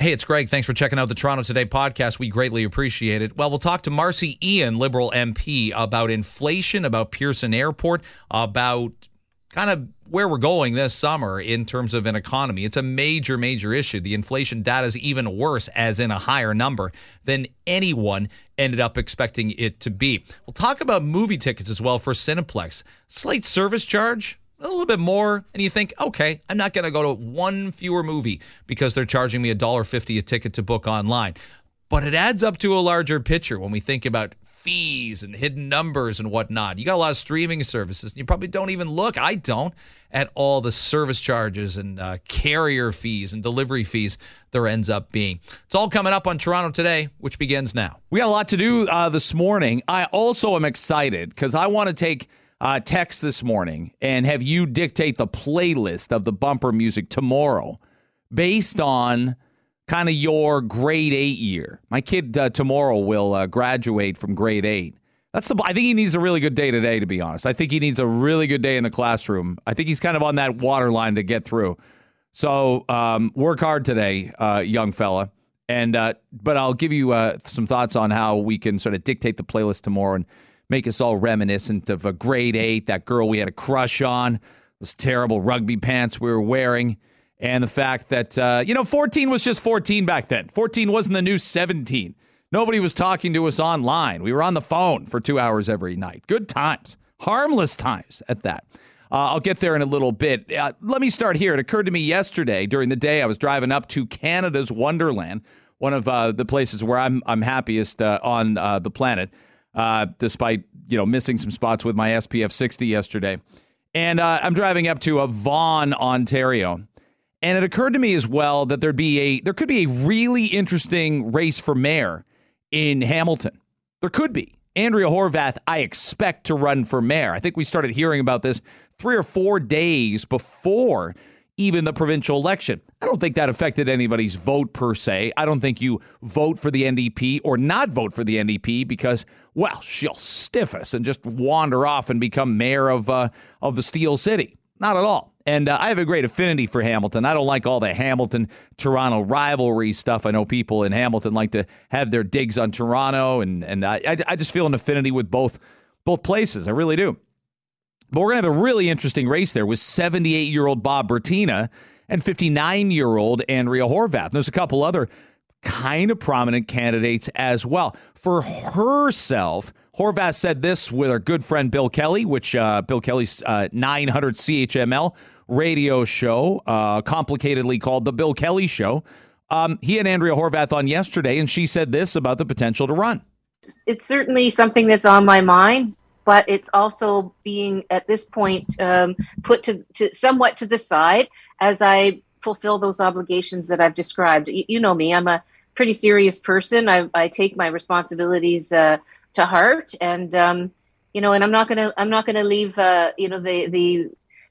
Hey, it's Greg. Thanks for checking out the Toronto Today podcast. We greatly appreciate it. Well, we'll talk to Marci Ien, Liberal MP, about inflation, about Pearson Airport, about kind of where we're going this summer in terms of an economy. It's a major, major issue. The inflation data is even worse, as in a higher number than anyone ended up expecting it to be. We'll talk about movie tickets as well for Cineplex. Slight service charge a little bit more and you think okay i'm not going to go to one fewer movie because they're charging me a dollar fifty a ticket to book online. But it adds up to a larger picture when we think about fees and hidden numbers and whatnot. You got a lot of streaming services and you probably don't even look i don't at all the service charges and uh, carrier fees and delivery fees there ends up being. It's all coming up on toronto today which begins now. We got a lot to do uh, this morning. I also am excited because i want to take uh, text this morning and have you dictate the playlist of the bumper music tomorrow based on kind of your grade eight year. My kid uh, tomorrow will uh, graduate from grade eight. That's the. I think he needs a really good day today. To be honest, I think he needs a really good day in the classroom. I think he's kind of on that waterline to get through. So um, work hard today, uh, young fella. And uh, but I'll give you uh, some thoughts on how we can sort of dictate the playlist tomorrow and make us all reminiscent of a grade eight, that girl we had a crush on, those terrible rugby pants we were wearing, and the fact that, uh, you know, 14 was just 14 back then. 14 wasn't the new 17. Nobody was talking to us online. We were on the phone for two hours every night. Good times, harmless times at that. Uh, I'll get there in a little bit. Uh, let me start here. It occurred to me yesterday during the day. I was driving up to Canada's Wonderland, one of uh, the places where I'm I'm happiest uh, on uh, the planet uh, despite you know missing some spots with my SPF 60 yesterday. And uh, I'm driving up to a Vaughan, Ontario, and it occurred to me as well that there'd be a there could be a really interesting race for mayor in Hamilton. There could be. Andrea Horwath, I expect to run for mayor. I think we started hearing about this three or four days before even the provincial election. I don't think that affected anybody's vote per se. I don't think you vote for the NDP or not vote for the NDP because, well, she'll stiff us and just wander off and become mayor of uh, of the Steel City. Not at all. And uh, I have a great affinity for Hamilton. I don't like all the Hamilton Toronto rivalry stuff. I know people in Hamilton like to have their digs on Toronto, and and I I just feel an affinity with both both places. I really do. But we're going to have a really interesting race there with 78 year old Bob Bratina and 59 year old Andrea Horwath. And there's a couple other kind of prominent candidates as well. For herself, Horwath said this with her good friend Bill Kelly, which uh, Bill Kelly's uh, 900 CHML radio show, uh, complicatedly called The Bill Kelly Show. Um, he had Andrea Horwath on yesterday, and she said this about the potential to run. It's certainly something that's on my mind but it's also being at this point um, put to, to somewhat to the side as I fulfill those obligations that I've described. You, you know me; I'm a pretty serious person. I, I take my responsibilities uh, to heart, and um, you know, and I'm not gonna I'm not gonna leave uh, you know the the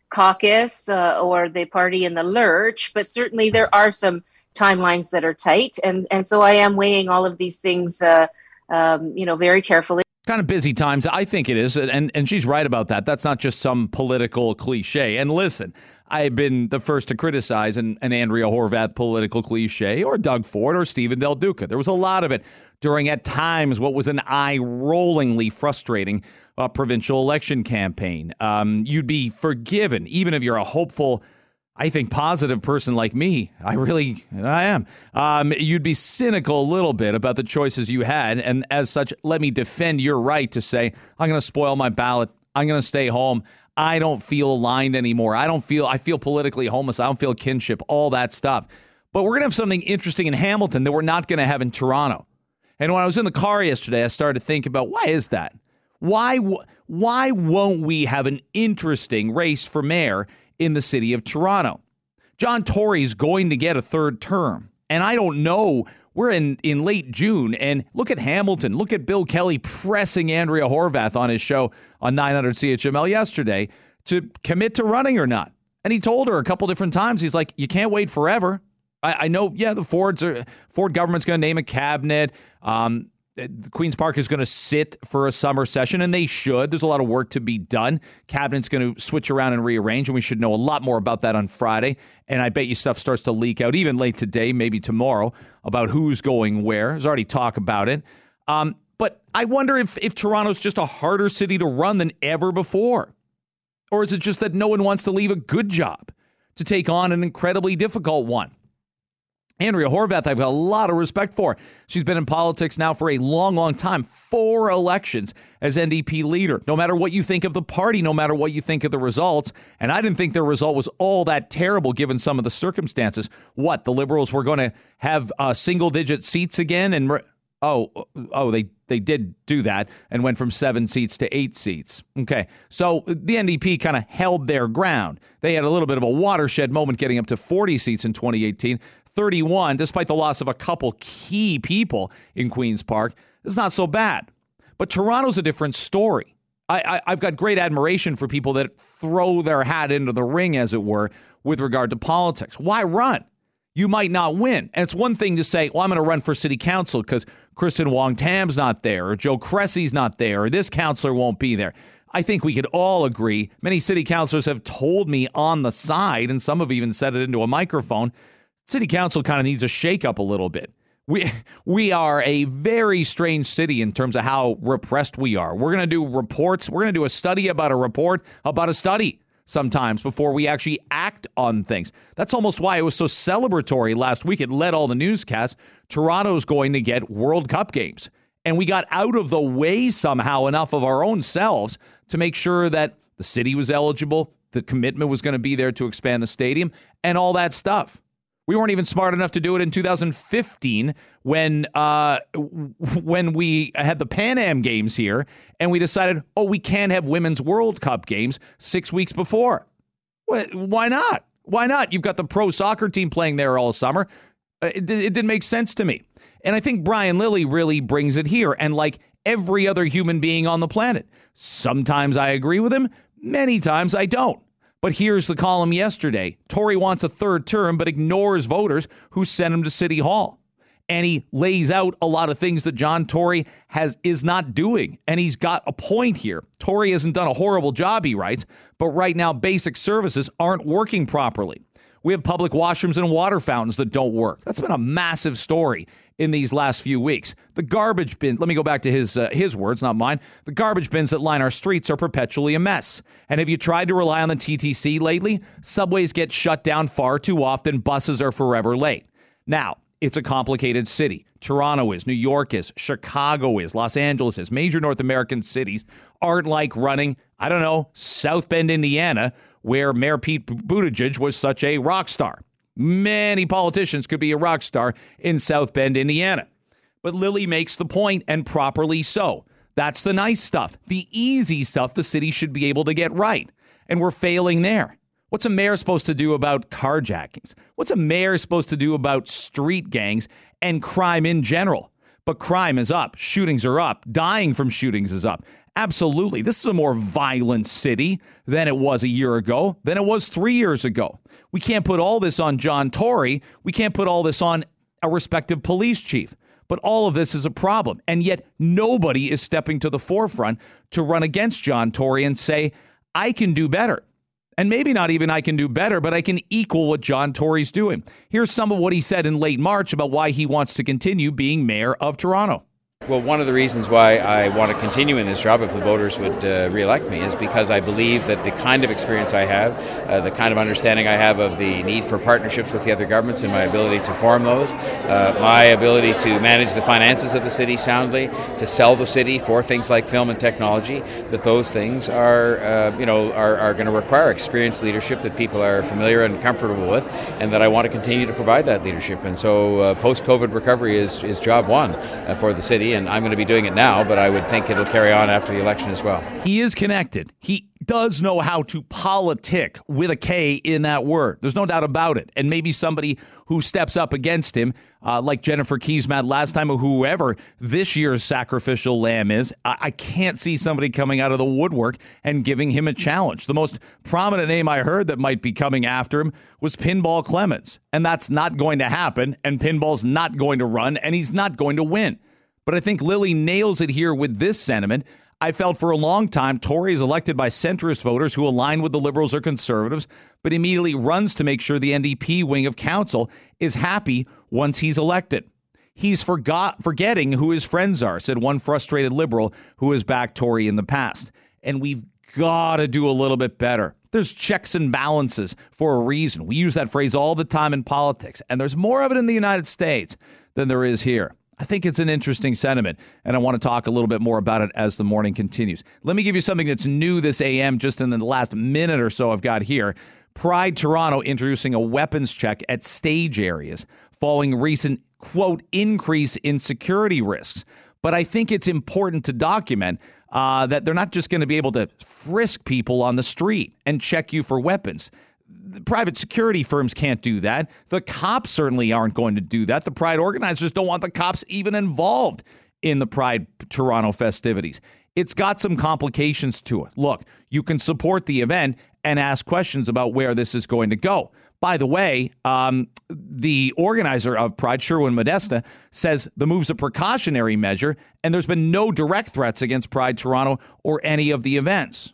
caucus uh, or the party in the lurch. But certainly there are some timelines that are tight, and and so I am weighing all of these things. Uh, um, you know, very carefully kind of busy times. I think it is, and and she's right about that. That's not just some political cliche. And listen, I've been the first to criticize an, an Andrea Horwath political cliche, or Doug Ford, or Stephen Del Duca. There was a lot of it during, at times, what was an eye-rollingly frustrating uh, provincial election campaign. Um, you'd be forgiven, even if you're a hopeful I think positive person like me, I really, I am. Um, you'd be cynical a little bit about the choices you had, and as such, let me defend your right to say I'm going to spoil my ballot. I'm going to stay home. I don't feel aligned anymore. I don't feel. I feel politically homeless. I don't feel kinship. All that stuff. But we're going to have something interesting in Hamilton that we're not going to have in Toronto. And when I was in the car yesterday, I started to think about why is that? Why why won't we have an interesting race for mayor in the city of Toronto. John Tory's going to get a third term. And I don't know. We're in, in late June, and look at Hamilton. Look at Bill Kelly pressing Andrea Horwath on his show on 900 CHML yesterday to commit to running or not. And he told her a couple different times, he's like, you can't wait forever. I, I know, yeah, the Fords are Ford government's going to name a cabinet. Um, Queen's Park is going to sit for a summer session, and they should. There's a lot of work to be done. Cabinet's going to switch around and rearrange, and we should know a lot more about that on Friday. And I bet you stuff starts to leak out even late today, maybe tomorrow, about who's going where. There's already talk about it. Um, but I wonder if if Toronto's just a harder city to run than ever before, or is it just that no one wants to leave a good job to take on an incredibly difficult one? Andrea Horwath, I've got a lot of respect for. She's been in politics now for a long, long time, four elections as NDP leader. No matter what you think of the party, no matter what you think of the results, and I didn't think the result was all that terrible given some of the circumstances. What, the Liberals were going to have uh, single digit seats again? And oh, oh, they, they did do that and went from seven seats to eight seats. Okay. So the NDP kind of held their ground. They had a little bit of a watershed moment getting up to 40 seats in 2018. 31, despite the loss of a couple key people in Queen's Park, is not so bad. But Toronto's a different story. I, have got great admiration for people that throw their hat into the ring, as it were, with regard to politics. Why run? You might not win. And it's one thing to say, well, I'm going to run for city council because Kristyn Wong Tam's not there, or Joe Cressy's not there, or this councilor won't be there. I think we could all agree. Many city councilors have told me on the side, and some have even said it into a microphone, city council kind of needs a shakeup a little bit. We we are a very strange city in terms of how repressed we are. We're going to do reports. We're going to do a study about a report about a study sometimes before we actually act on things. That's almost why it was so celebratory last week. It led all the newscasts. Toronto's going to get World Cup games. And we got out of the way somehow enough of our own selves to make sure that the city was eligible, the commitment was going to be there to expand the stadium, and all that stuff. We weren't even smart enough to do it in 2015 when uh, when we had the Pan Am games here, and we decided, oh, we can't have women's World Cup games six weeks before. Why not? Why not? You've got the pro soccer team playing there all summer. Uh, it, it didn't make sense to me. And I think Brian Lilley really brings it here. And like every other human being on the planet, sometimes I agree with him, many times I don't. But here's the column yesterday Tory wants a third term, but ignores voters who sent him to City Hall. And he lays out a lot of things that John Tory has is not doing. And he's got a point here. Tory hasn't done a horrible job, he writes, but right now basic services aren't working properly. We have public washrooms and water fountains that don't work. That's been a massive story in these last few weeks. The garbage bin, let me go back to his uh, his words, not mine. The garbage bins that line our streets are perpetually a mess. And have you tried to rely on the TTC lately? Subways get shut down far too often, buses are forever late. Now, it's a complicated city. Toronto is, New York is, Chicago is, Los Angeles is. Major North American cities aren't like running, I don't know, South Bend, Indiana, where Mayor Pete Buttigieg was such a rock star. Many politicians could be a rock star in South Bend, Indiana. But Lilley makes the point, and properly so. That's the nice stuff. The easy stuff the city should be able to get right. And we're failing there. What's a mayor supposed to do about carjackings? What's a mayor supposed to do about street gangs and crime in general? But crime is up, shootings are up, dying from shootings is up. Absolutely. This is a more violent city than it was a year ago, than it was three years ago. We can't put all this on John Tory. We can't put all this on a respective police chief. But all of this is a problem. And yet nobody is stepping to the forefront to run against John Tory and say, I can do better. And maybe not even I can do better, but I can equal what John Tory's doing. Here's some of what he said in late March about why he wants to continue being mayor of Toronto. Well, one of the reasons why I want to continue in this job, if the voters would uh, re-elect me, is because I believe that the kind of experience I have, uh, the kind of understanding I have of the need for partnerships with the other governments and my ability to form those, uh, my ability to manage the finances of the city soundly, to sell the city for things like film and technology, that those things are, uh, you know, are, are going to require experienced leadership that people are familiar and comfortable with, and that I want to continue to provide that leadership. And so, uh, post-COVID recovery is is job one uh, for the city and I'm going to be doing it now, but I would think it'll carry on after the election as well. He is connected. He does know how to politic with a K in that word. There's no doubt about it. And maybe somebody who steps up against him, uh, like Jennifer Keesmaat last time, or whoever this year's sacrificial lamb is, I-, I can't see somebody coming out of the woodwork and giving him a challenge. The most prominent name I heard that might be coming after him was Pinball Clemens. And that's not going to happen. And Pinball's not going to run, and he's not going to win. But I think Lilley nails it here with this sentiment. I felt for a long time Tory is elected by centrist voters who align with the Liberals or Conservatives, but immediately runs to make sure the NDP wing of council is happy once he's elected. He's forgot forgetting who his friends are, said one frustrated Liberal who has backed Tory in the past. And we've got to do a little bit better. There's checks and balances for a reason. We use that phrase all the time in politics, and there's more of it in the United States than there is here. I think it's an interesting sentiment, and I want to talk a little bit more about it as the morning continues. Let me give you something that's new this AM, just in the last minute or so I've got here. Pride Toronto introducing a weapons check at stage areas following recent, quote, increase in security risks. But I think it's important to document uh, that they're not just going to be able to frisk people on the street and check you for weapons. The private security firms can't do that. The cops certainly aren't going to do that. The Pride organizers don't want the cops even involved in the Pride Toronto festivities. It's got some complications to it. Look, you can support the event and ask questions about where this is going to go. By the way, um, the organizer of Pride, Sherwin Modeste, says the move's a precautionary measure, and there's been no direct threats against Pride Toronto or any of the events.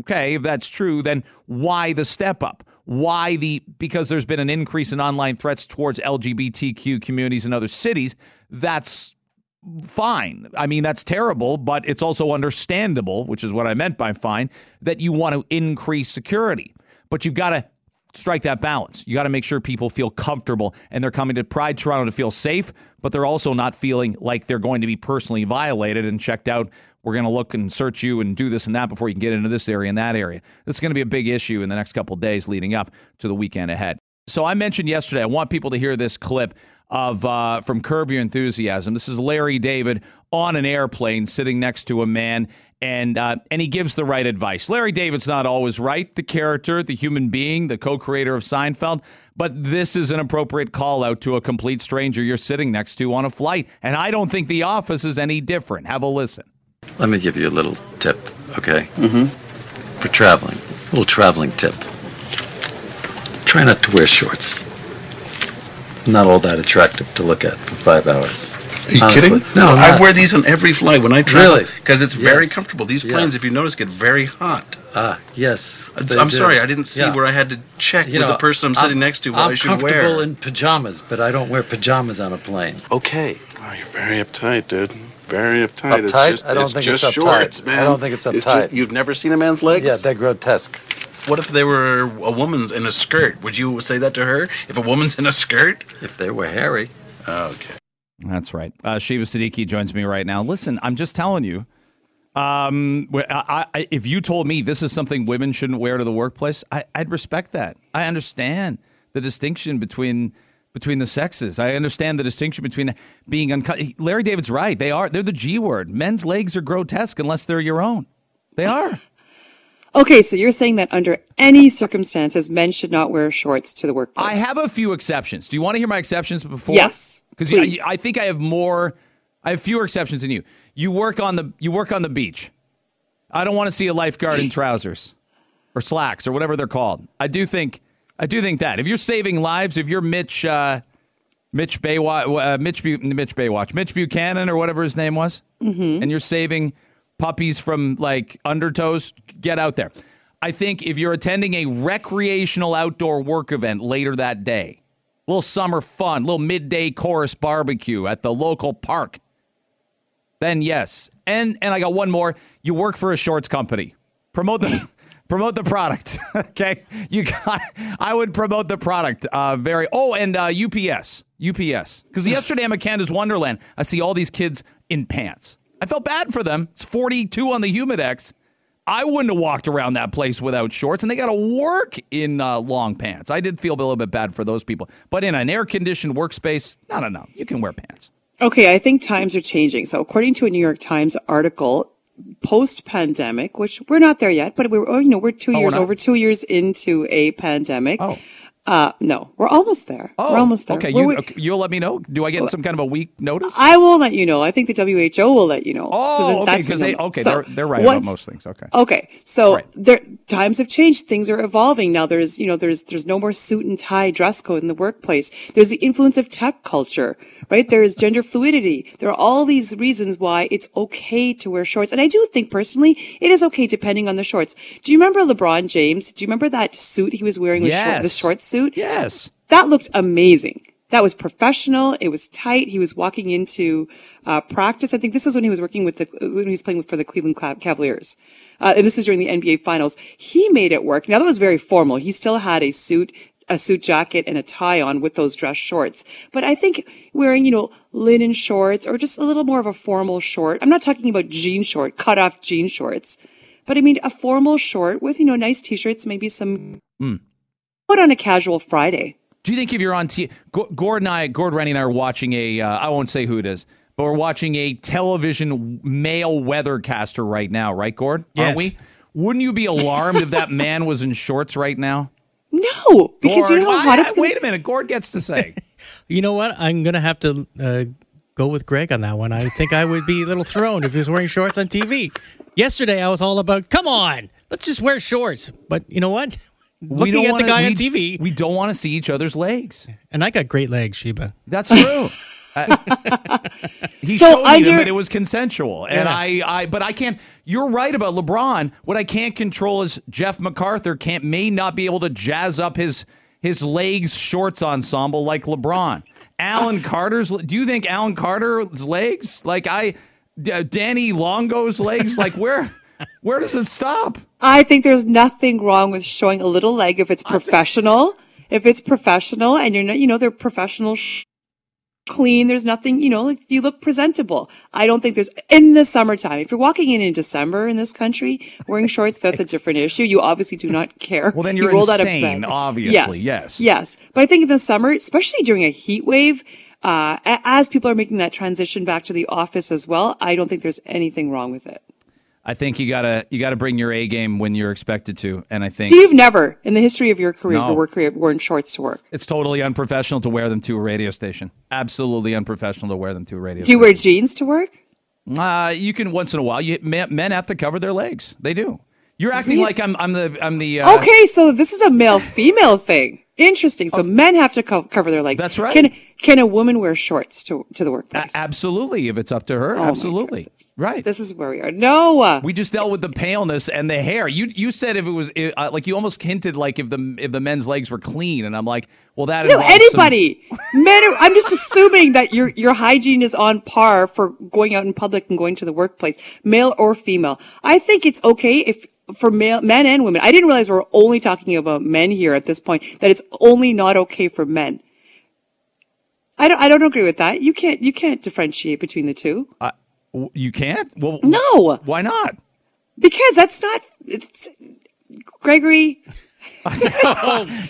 Okay, if that's true, then why the step up? Why the because there's been an increase in online threats towards LGBTQ communities in other cities. That's fine. I mean, that's terrible, but it's also understandable, which is what I meant by fine, that you want to increase security. But you've got to strike that balance. You got to make sure people feel comfortable and they're coming to Pride Toronto to feel safe, but they're also not feeling like they're going to be personally violated and checked out. We're going to look and search you and do this and that before you can get into this area and that area. This is going to be a big issue in the next couple days leading up to the weekend ahead. So I mentioned yesterday, I want people to hear this clip of uh, from Curb Your Enthusiasm. This is Larry David on an airplane sitting next to a man and uh, and he gives the right advice. Larry David's not always right, the character, the human being, the co-creator of Seinfeld, but this is an appropriate call out to a complete stranger you're sitting next to on a flight, and I don't think The Office is any different. Have a listen. Let me give you a little tip, okay? Mm-hmm. For traveling, a little traveling tip. Try not to wear shorts. It's not all that attractive to look at for five hours. Are you Honestly. kidding? No, I'm I wear these on every flight when I travel. Really? Because it's very comfortable. These Yeah. planes, if you notice, get very hot. Ah, yes. I'm do. sorry, I didn't see Yeah. where I had to check You with know, the person I'm sitting next to what I'm I should comfortable wear. in pajamas, but I don't wear pajamas on a plane. okay. Oh, you're very uptight, dude. Very uptight. It's just, I don't it's think it's uptight. shorts, I don't think it's ju- uptight. You've never seen a man's legs? Yeah, they're grotesque. What if they were a woman's in a skirt? Would you say that to her? If a woman's in a skirt? If they were hairy. Okay. That's right. Uh, Shiva Siddiqui joins me right now. Listen, I'm just telling you. Um, I, I, if you told me this is something women shouldn't wear to the workplace, I, I'd respect that. I understand the distinction between between the sexes. I understand the distinction between being uncut. Larry David's right. They are. They're the G word. Men's legs are grotesque unless they're your own. They are. Okay, so you're saying that under any circumstances, men should not wear shorts to the workplace. I have a few exceptions. Do you want to hear my exceptions before? Yes, because. I, I think I have more. I have fewer exceptions than you. You work on the you work on the beach. I don't want to see a lifeguard in trousers or slacks or whatever they're called. I do think I do think that if you're saving lives, if you're Mitch uh, Mitch Baywatch, uh, Mitch Bu- Mitch Baywatch, Mitch Buchanan or whatever his name was, and you're saving puppies from like undertows, get out there. I think if you're attending a recreational outdoor work event later that day, little summer fun, little midday chorus barbecue at the local park, then yes. And and I got one more. You work for a shorts company. Promote the promote the product. okay. You got I would promote the product. Uh very oh and uh UPS. UPS. Because yesterday I'm at Canada's Wonderland. I see all these kids in pants. I felt bad for them. It's 42 on the Humidex. I wouldn't have walked around that place without shorts, and they got to work in uh, long pants. I did feel a little bit bad for those people, but in an air-conditioned workspace, no, no, no, you can wear pants. Okay, I think times are changing. So, according to a New York Times article, post-pandemic, which we're not there yet, but we're oh, you know we're two oh, we're years over two years into a pandemic. Oh. Uh, no, we're almost there. Oh, we're almost there. okay. We're- You, okay, you'll let me know. Do I get some kind of a week notice? I will let you know. I think the WHO will let you know. oh, okay. Because they okay, so they're they're right about most things. Okay. Okay, so Right. there times have changed. Things are evolving now. There's you know there's there's no more suit and tie dress code in the workplace. There's the influence of tech culture, right? There's gender fluidity. There are all these reasons why it's okay to wear shorts, and I do think personally it is okay depending on the shorts. Do you remember LeBron James? Do you remember that suit he was wearing? With short, the Yes. Suit. Yes. That looked amazing. That was professional. It was tight. He was walking into uh, practice. I think this is when he was working with the when he was playing for the Cleveland Cavaliers. Uh, and this is during the NBA Finals. He made it work. Now that was very formal. He still had a suit, a suit jacket, and a tie on with those dress shorts. But I think wearing you know linen shorts or just a little more of a formal short. I'm not talking about jean short, cut off jean shorts. But I mean a formal short with you know nice t-shirts, maybe some. Put on a casual Friday. Do you think if you're on T, G- Gord and I, Gord Rennie and I are watching a, uh, I won't say who it is, but we're watching a television male weathercaster right now, right, Gord? Yes. Aren't we? Wouldn't you be alarmed if that man was in shorts right now? No, because you Gord, know how why- hot gonna wait a minute. Gord gets to say. You know what? I'm gonna have to uh, go with Greg on that one. I think I would be a little thrown if he was wearing shorts on TV. Yesterday, I was all about, come on, let's just wear shorts. But you know what? We Looking don't at wanna- the guy we- on TV, We don't want to see each other's legs. and I got great legs, Sheba. That's true. Uh, he So showed me them, under- but it was consensual, and Yeah. I, I, but I can't. You're right about LeBron. What I can't control is Jeff McArthur can't may not be able to jazz up his his legs shorts ensemble like LeBron. Alan Carter's. Do you think Alan Carter's legs like I? Danny Longo's legs like where? Where does it stop? I think there's nothing wrong with showing a little leg if it's professional. If it's professional and you're not, you know, they're professional, sh- clean. There's nothing, you know, like you look presentable. I don't think there's in the summertime. If you're walking in in December in this country wearing shorts, that's a different issue. You obviously do not care. Well, then You you're of insane, obviously, yes. yes. But I think in the summer, especially during a heat wave. Uh, as people are making that transition back to the office as well, I don't think there's anything wrong with it. I think you gotta you gotta bring your A game when you're expected to, and I think So you've never, in the history of your career, No. your work career, worn shorts to work. It's totally unprofessional to wear them to a radio station. Absolutely unprofessional to wear them to a radio station. Do you wear jeans to work? Uh, you can once in a while. You men, men have to cover their legs. They do. You're acting like I'm I'm the I'm the uh, okay, so this is a male female thing. Interesting. So men have to co- cover their legs. That's right. Can can a woman wear shorts to to the workplace? a- absolutely if it's up to her. Oh absolutely. Right. this is where we are. No. We just dealt with the paleness and the hair. You you said if it was uh, like you almost hinted like if the if the men's legs were clean, and I'm like, well that no, involves some- anybody. Men are, I'm just assuming that your your hygiene is on par for going out in public and going to the workplace, male or female. I think it's okay if for male men and women. I didn't realize we're only talking about men here at this point. That it's only not okay for men. I don't. I don't agree with that. You can't. You can't differentiate between the two. W- you can't. Well, No, Why not? because that's not. It's, Gregory.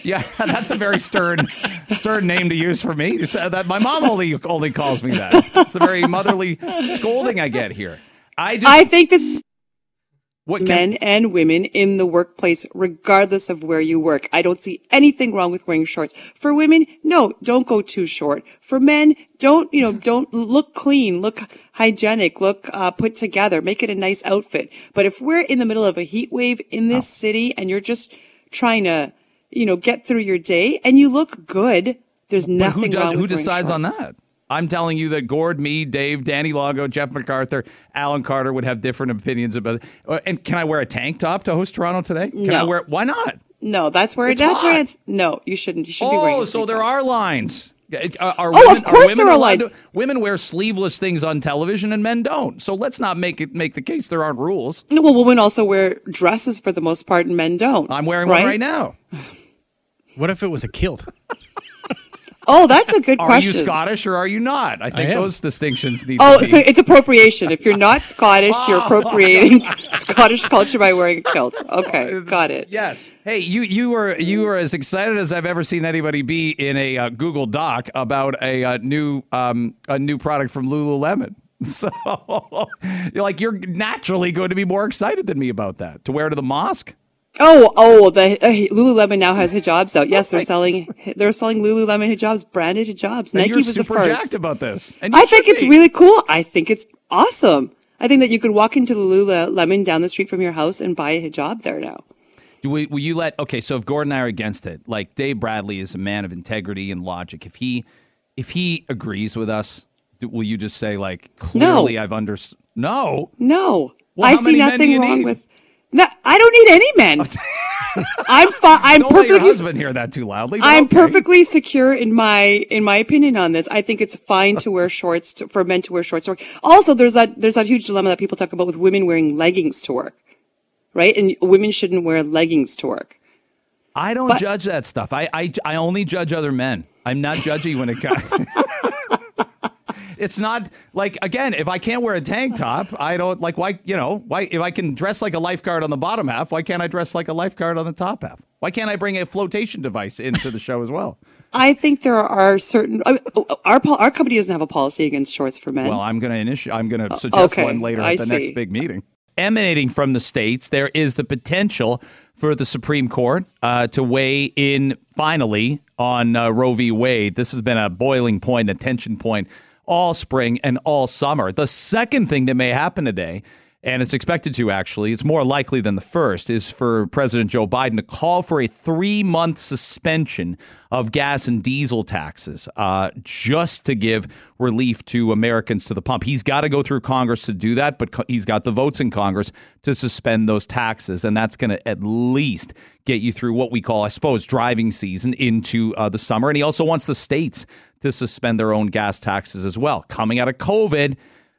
Yeah, that's a very stern, stern name to use for me. Said that my mom only only calls me that. It's a very motherly scolding I get here. I just I think this what can, men and women in the workplace, regardless of where you work. I don't see anything wrong with wearing shorts. For women, no, don't go too short. For men, don't, you know, don't look clean, look hygienic, look uh, put together, make it a nice outfit. But if we're in the middle of a heat wave in this city and you're just trying to, you know, get through your day and you look good, there's But nothing who does, wrong with who decides on that? I'm telling you that Gord, me, Dave, Danny Longo, Jeff McArthur, Alan Carter would have different opinions about it. Uh, And can I wear a tank top to host Toronto today? Can I No. wear? Why not? No, that's where It's that's where it's no. You shouldn't. You should be wearing. Oh, so there top. are lines. Uh, Are Oh, women, of course are women there are lines. To, women wear sleeveless things on television and men don't. So let's not make it make the case there aren't rules. No, well, women also wear dresses for the most part, and men don't. I'm wearing one right now. What if it was a kilt? Oh, that's a good Are question. Are you Scottish or are you not? I think am. those distinctions need Oh, to be. Oh, so it's appropriation. If you're not Scottish, you're appropriating Scottish culture by wearing a kilt. Okay, got it. Yes. Hey, you you were you were as excited as I've ever seen anybody be in a uh, Google Doc about a uh, new um, a new product from Lululemon. So you're like you're naturally going to be more excited than me about that to wear to the mosque. Oh, oh, the uh, Lululemon now has hijabs out. Yes, they're selling they're selling Lululemon hijabs, branded hijabs. And Nike you're was the super first. jacked about this. I think should it's really cool. I think it's awesome. I think that you could walk into Lululemon down the street from your house and buy a hijab there now. Do we, will you let? Okay, so if Gordon and I are against it, like Dave Bradley is a man of integrity and logic. If he if he agrees with us, do, will you just say like clearly I've under no No, Well, I see many men do nothing wrong need? with. No, I don't need any men. I'm fine. I'm Don't let your perfectly. husband hear that too loudly. I'm okay. perfectly secure in my in my opinion on this. I think it's fine to wear shorts to, for men to wear shorts to work. Also, there's that there's that huge dilemma that people talk about with women wearing leggings to work, right? And women shouldn't wear leggings to work. I don't But- judge that stuff. I, I I only judge other men. I'm not judgy when it comes. it's not like again, if I can't wear a tank top, I don't like why you know why if I can dress like a lifeguard on the bottom half, why can't I dress like a lifeguard on the top half? Why can't I bring a flotation device into the show as well? I think there are certain I mean, our our company doesn't have a policy against shorts for men. Well, I'm going to initiate. I'm going to suggest okay, one later at I the next big meeting. Emanating from the states, there is the potential for the Supreme Court uh, to weigh in finally on uh, Roe v. Wade. This has been a boiling point, a tension point all spring and all summer. The second thing that may happen today, and it's expected to actually, it's more likely than the first, is for President Joe Biden to call for a three month suspension of gas and diesel taxes uh, just to give relief to Americans to the pump. He's got to go through Congress to do that, but co- he's got the votes in Congress to suspend those taxes. And that's going to at least get you through what we call, I suppose, driving season into uh, the summer. And he also wants the states to suspend their own gas taxes as well. Coming out of COVID,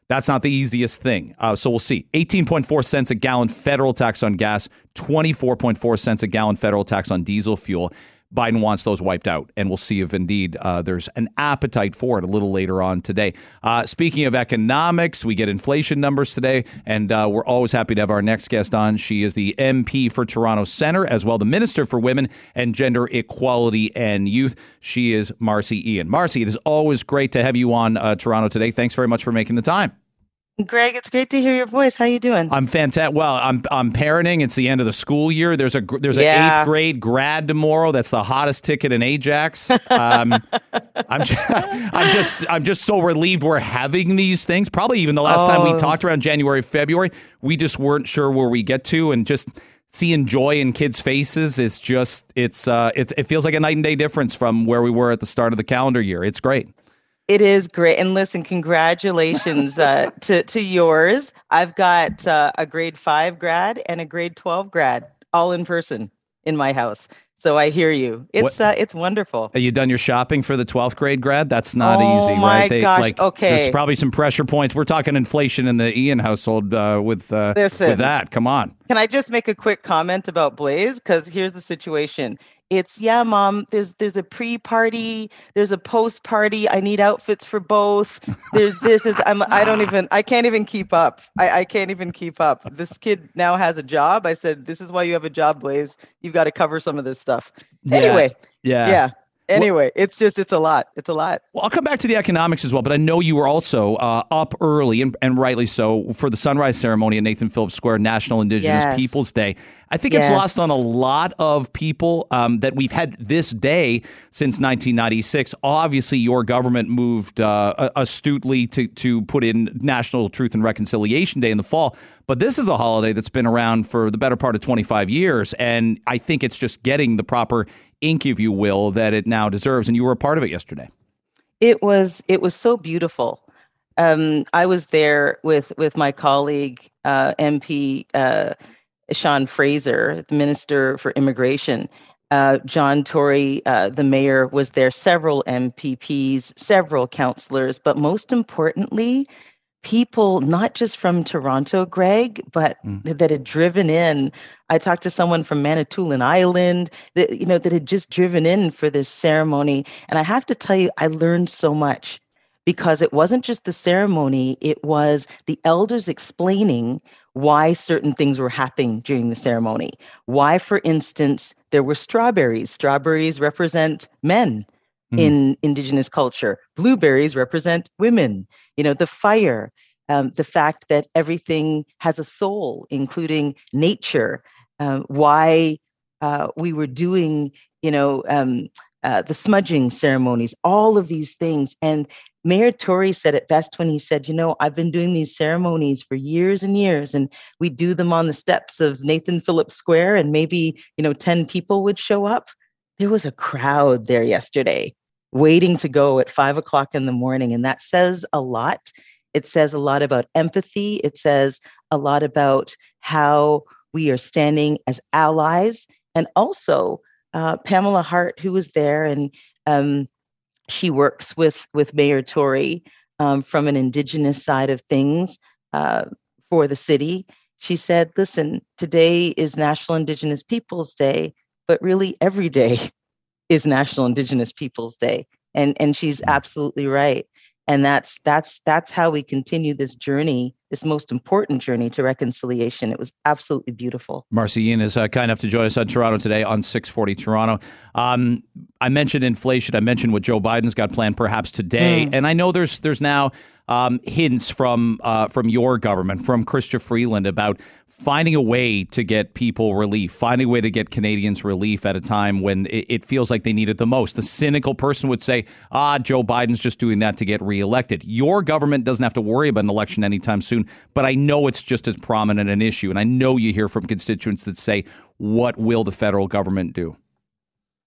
that's not the easiest thing. Uh, so we'll see. 18.4 cents a gallon federal tax on gas, 24.4 cents a gallon federal tax on diesel fuel. Biden wants those wiped out, and we'll see if indeed uh, there's an appetite for it a little later on today. Uh, speaking of economics, we get inflation numbers today, and uh, we're always happy to have our next guest on. She is the MP for Toronto Centre, as well the Minister for Women and Gender Equality and Youth. She is Marci Ien. Marci, it is always great to have you on uh, Toronto today. Thanks very much for making the time. Greg, it's great to hear your voice. How you doing? I'm fantastic. Well, I'm I'm parenting. It's the end of the school year. There's a there's an Yeah. eighth grade grad tomorrow. That's the hottest ticket in Ajax. Um, I'm just, I'm just I'm just so relieved we're having these things. Probably even the last time we Oh. talked around January February, we just weren't sure where we get to, and just seeing joy in kids' faces is just it's uh it, it feels like a night and day difference from where we were at the start of the calendar year. It's great. It is great. And listen, congratulations uh, to, to yours. I've got uh, a grade five grad and a grade 12 grad all in person in my house. So I hear you. It's uh, it's wonderful. Have you done your shopping for the 12th grade grad? That's not Oh easy, right? They gosh, like okay. there's probably some pressure points. We're talking inflation in the Ien household uh, with uh, Listen. with that. Come on. Can I just make a quick comment about Blaze? Because here's the situation. It's yeah, mom. There's there's a pre-party. There's a post-party. I need outfits for both. There's this. Is I'm. I don't even. I can't even keep up. I, I can't even keep up. This kid now has a job. I said, this is why you have a job, Blaze. You've got to cover some of this stuff. Yeah. Anyway. Yeah. Yeah. Anyway, it's just it's a lot. It's a lot. Well, I'll come back to the economics as well, but I know you were also uh, up early and, and rightly so for the sunrise ceremony at Nathan Phillips Square, National Indigenous Yes. Peoples Day. I think it's lost on a lot of people um, that we've had this day since 1996. Obviously, your government moved uh, astutely to, to put in National Truth and Reconciliation Day in the fall, but this is a holiday that's been around for the better part of 25 years, and I think it's just getting the proper ink, if you will, that it now deserves. And you were a part of it yesterday. It was it was so beautiful. Um, I was there with with my colleague uh, MP uh, Sean Fraser, the Minister for Immigration. Uh, John Tory, uh, the mayor, was there. Several MPPs, several councillors, but most importantly, people not just from Toronto, Greg, but mm. th- that had driven in. I talked to someone from Manitoulin Island that you know that had just driven in for this ceremony, and I have to tell you, I learned so much because it wasn't just the ceremony; it was the elders explaining why certain things were happening during the ceremony. Why, for instance, there were strawberries. Strawberries represent men in indigenous culture. Blueberries represent women. You know, the fire, um, the fact that everything has a soul, including nature. um, why uh, we were doing, you know, um, uh, the smudging ceremonies, all of these things. And Mayor Tory said it best when he said, you know, I've been doing these ceremonies for years and years, and we do them on the steps of Nathan Phillips Square, and maybe, you know, 10 people would show up. There was a crowd there yesterday waiting to go at five o'clock in the morning. And that says a lot. It says a lot about empathy. It says a lot about how we are standing as allies. And also, uh, Pamela Hart, who was there, and um, she works with with Mayor Tory um, from an Indigenous side of things uh, for the city. She said, "Listen, today is National Indigenous Peoples Day, but really every day is National Indigenous Peoples Day." And and she's mm. absolutely right and that's that's that's how we continue this journey this most important journey to reconciliation it was absolutely beautiful marci ien is uh, kind enough to join us on toronto today on 640 toronto um, i mentioned inflation i mentioned what joe biden's got planned perhaps today mm. and i know there's there's now um, hints from uh, from your government, from Chrystia Freeland, about finding a way to get people relief, finding a way to get Canadians relief at a time when it, it feels like they need it the most. The cynical person would say, "Ah, Joe Biden's just doing that to get reelected." Your government doesn't have to worry about an election anytime soon, but I know it's just as prominent an issue, and I know you hear from constituents that say, "What will the federal government do?"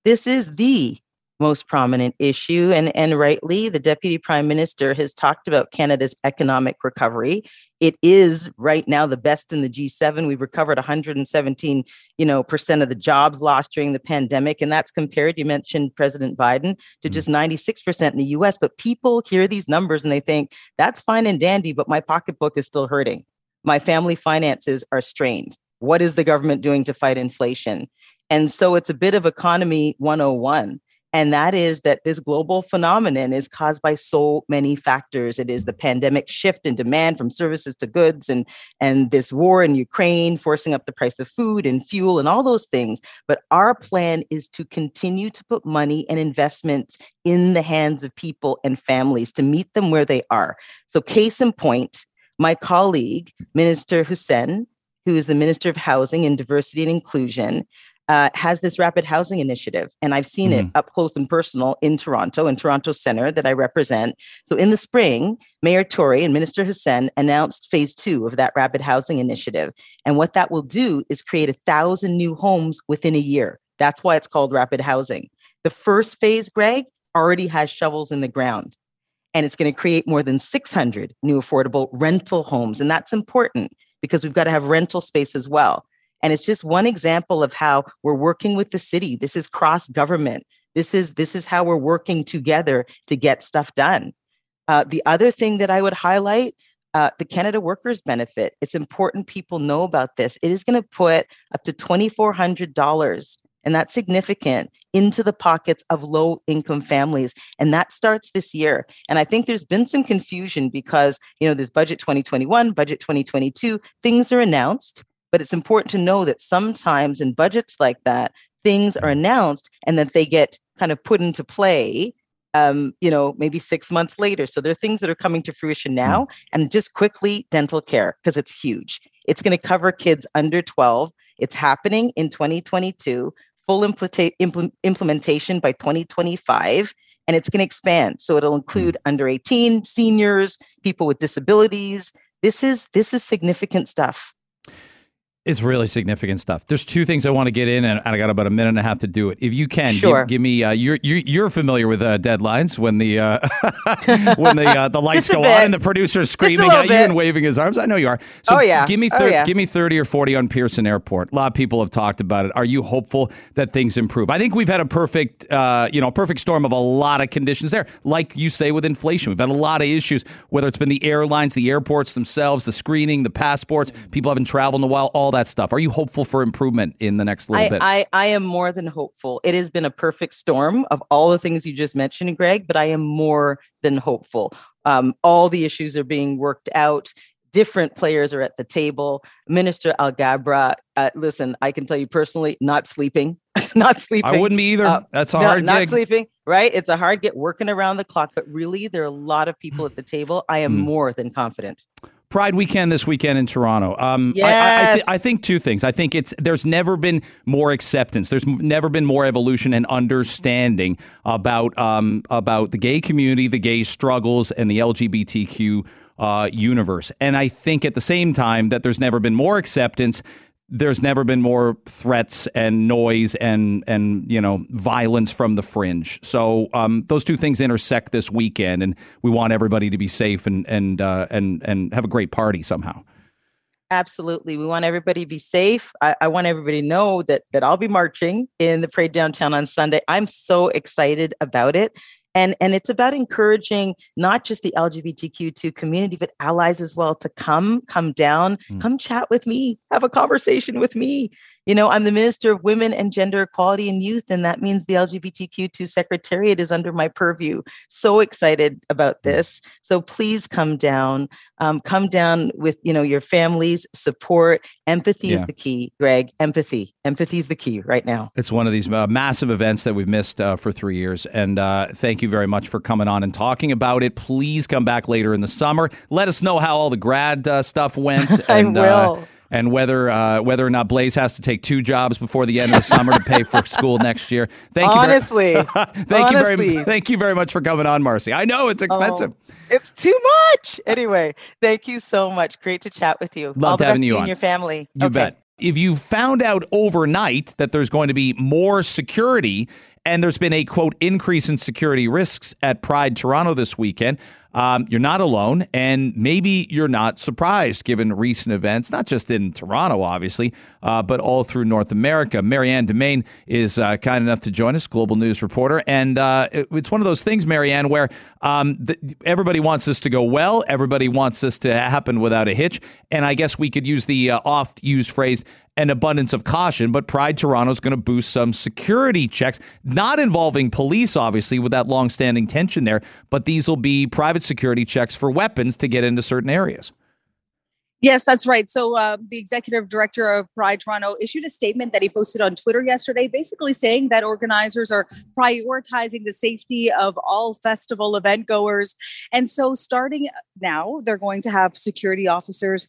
This is the most prominent issue. And, and rightly, the Deputy Prime Minister has talked about Canada's economic recovery. It is right now the best in the G7. We've recovered 117, you know, percent of the jobs lost during the pandemic. And that's compared, you mentioned President Biden, to mm. just 96% in the US. But people hear these numbers and they think that's fine and dandy, but my pocketbook is still hurting. My family finances are strained. What is the government doing to fight inflation? And so it's a bit of economy 101 and that is that this global phenomenon is caused by so many factors. It is the pandemic shift in demand from services to goods and and this war in ukraine forcing up the price of food and fuel and all those things. But our plan is to continue to put money and investments in the hands of people and families to meet them where they are. So case in point my colleague minister Hussen, who is the minister of housing and diversity and inclusion uh, has this rapid housing initiative, and I've seen mm-hmm. it up close and personal in Toronto, in Toronto Centre that I represent. So in the spring, Mayor Tory and Minister Hussen announced phase two of that rapid housing initiative. And what that will do is create a thousand new homes within a year. That's why it's called rapid housing. The first phase, Greg, already has shovels in the ground. And it's going to create more than 600 new affordable rental homes. And that's important because we've got to have rental space as well. And it's just one example of how we're working with the city. This is cross government. This is this is how we're working together to get stuff done. Uh, the other thing that I would highlight uh, the Canada Workers Benefit. It's important people know about this. It is going to put up to $2,400, and that's significant, into the pockets of low income families. And that starts this year. And I think there's been some confusion because, you know, there's budget 2021, budget 2022, things are announced. But it's important to know that sometimes in budgets like that, things are announced and that they get kind of put into play um, you know, maybe six months later. So there are things that are coming to fruition hmm. now. And just quickly, dental care, because it's huge. It's going to cover kids under 12. It's happening in 2022, full impl- impl- implementation by 2025, and it's going to expand. So it'll include hmm. under 18, seniors, people with disabilities. This is this is significant stuff. It's really significant stuff. There's two things I want to get in, and I got about a minute and a half to do it. If you can, sure. give, give me. Uh, you're, you're, you're familiar with uh, deadlines when the uh, when the uh, the lights go on and the producer's screaming at you and waving his arms. I know you are. So oh yeah. Give me thir- oh, yeah. give me thirty or forty on Pearson Airport. A lot of people have talked about it. Are you hopeful that things improve? I think we've had a perfect uh, you know perfect storm of a lot of conditions there. Like you say with inflation, we've had a lot of issues. Whether it's been the airlines, the airports themselves, the screening, the passports, people haven't traveled in a while, all that stuff. Are you hopeful? for improvement in the next little I, bit? I, I am more than hopeful. It has been a perfect storm of all the things you just mentioned, Greg, but I am more than hopeful. Um, all the issues are being worked out. Different players are at the table. Minister Alghabra, uh, listen, I can tell you personally, not sleeping, not sleeping. I wouldn't be either. Uh, That's a hard not gig. sleeping, right? It's a hard get working around the clock, but really, there are a lot of people at the table. I am mm. more than confident. Pride weekend this weekend in Toronto. Um, I, I, I, Yes. th- I think two things. I think it's there's never been more acceptance. There's m- never been more evolution and understanding about um, about the gay community, the gay struggles, and the LGBTQ uh, universe. And I think at the same time that there's never been more acceptance. There's never been more threats and noise and and you know violence from the fringe. So um, those two things intersect this weekend, and we want everybody to be safe and and uh, and and have a great party somehow. Absolutely. We want everybody to be safe. I, I want everybody to know that that I'll be marching in the parade downtown on Sunday. I'm so excited about it. And, and it's about encouraging not just the LGBTQ2 community, but allies as well to come, come down, hmm. come chat with me, have a conversation with me. You know, I'm the Minister of Women and Gender Equality and Youth, and that means the LGBTQ2 Secretariat is under my purview. So excited about this. So please come down. Um, come down with, you know, your families, support. Empathy Yeah. is the key, Greg. Empathy. Empathy is the key right now. It's one of these uh, massive events that we've missed uh, for three years. And uh, thank you very much for coming on and talking about it. Please come back later in the summer. Let us know how all the grad uh, stuff went. I and, Uh, will. And whether uh, whether or not Blaze has to take two jobs before the end of the summer to pay for school next year. Thank you. Honestly. very, thank you very thank you very much for coming on, Marci. I know it's expensive. Oh, it's too much. Anyway, thank you so much. Great to chat with you. Loved All the having best you to on. and your family. You Okay. bet. If you found out overnight that there's going to be more security and there's been a quote increase in security risks at Pride Toronto this weekend, um, you're not alone, and maybe you're not surprised given recent events, not just in Toronto, obviously, uh, but all through North America. Marianne Dimain is uh, kind enough to join us, global news reporter, and uh, it- it's one of those things, Marianne, where um, th- everybody wants this to go well, everybody wants this to happen without a hitch, and I guess we could use the uh, oft-used phrase an abundance of caution, but Pride Toronto is going to boost some security checks, not involving police, obviously, with that long-standing tension there. But these will be private security checks for weapons to get into certain areas. Yes, that's right. So, uh, the executive director of Pride Toronto issued a statement that he posted on Twitter yesterday, basically saying that organizers are prioritizing the safety of all festival event goers. And so, starting now, they're going to have security officers.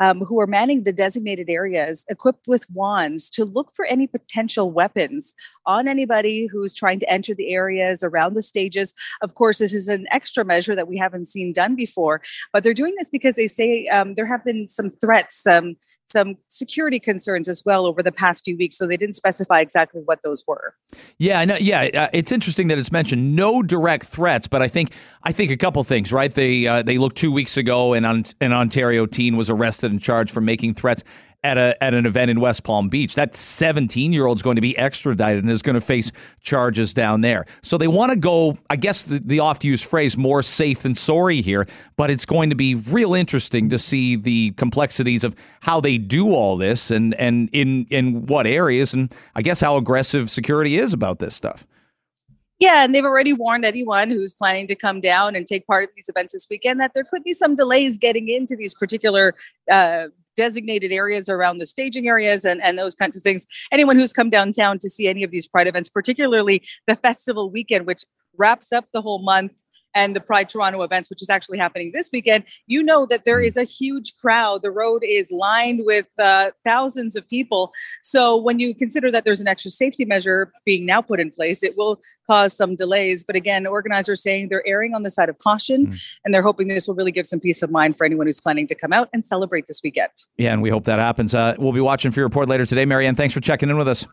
Um, who are manning the designated areas equipped with wands to look for any potential weapons on anybody who's trying to enter the areas around the stages. Of course, this is an extra measure that we haven't seen done before, but they're doing this because they say um, there have been some threats, um, some security concerns as well over the past few weeks. So they didn't specify exactly what those were. Yeah. Yeah, uh, it's interesting that it's mentioned no direct threats, but I think I think a couple things. Right? They uh, they looked two weeks ago, and an, an Ontario teen was arrested and charged for making threats at a at an event in West Palm Beach. That 17 year old is going to be extradited and is going to face charges down there. So they want to go. I guess the, the oft used phrase "more safe than sorry" here, but it's going to be real interesting to see the complexities of how they do all this and and in in what areas, and I guess how aggressive security is about this stuff. Yeah, and they've already warned anyone who's planning to come down and take part in these events this weekend that there could be some delays getting into these particular uh, designated areas around the staging areas and, and those kinds of things. Anyone who's come downtown to see any of these Pride events, particularly the festival weekend, which wraps up the whole month, and the Pride Toronto events, which is actually happening this weekend, you know that there is a huge crowd. The road is lined with uh, thousands of people. So when you consider that there's an extra safety measure being now put in place, it will cause some delays. But again, organizers saying they're erring on the side of caution, and they're hoping this will really give some peace of mind for anyone who's planning to come out and celebrate this weekend. Yeah, and we hope that happens. Uh, we'll be watching for your report later today. Marianne, thanks for checking in with us.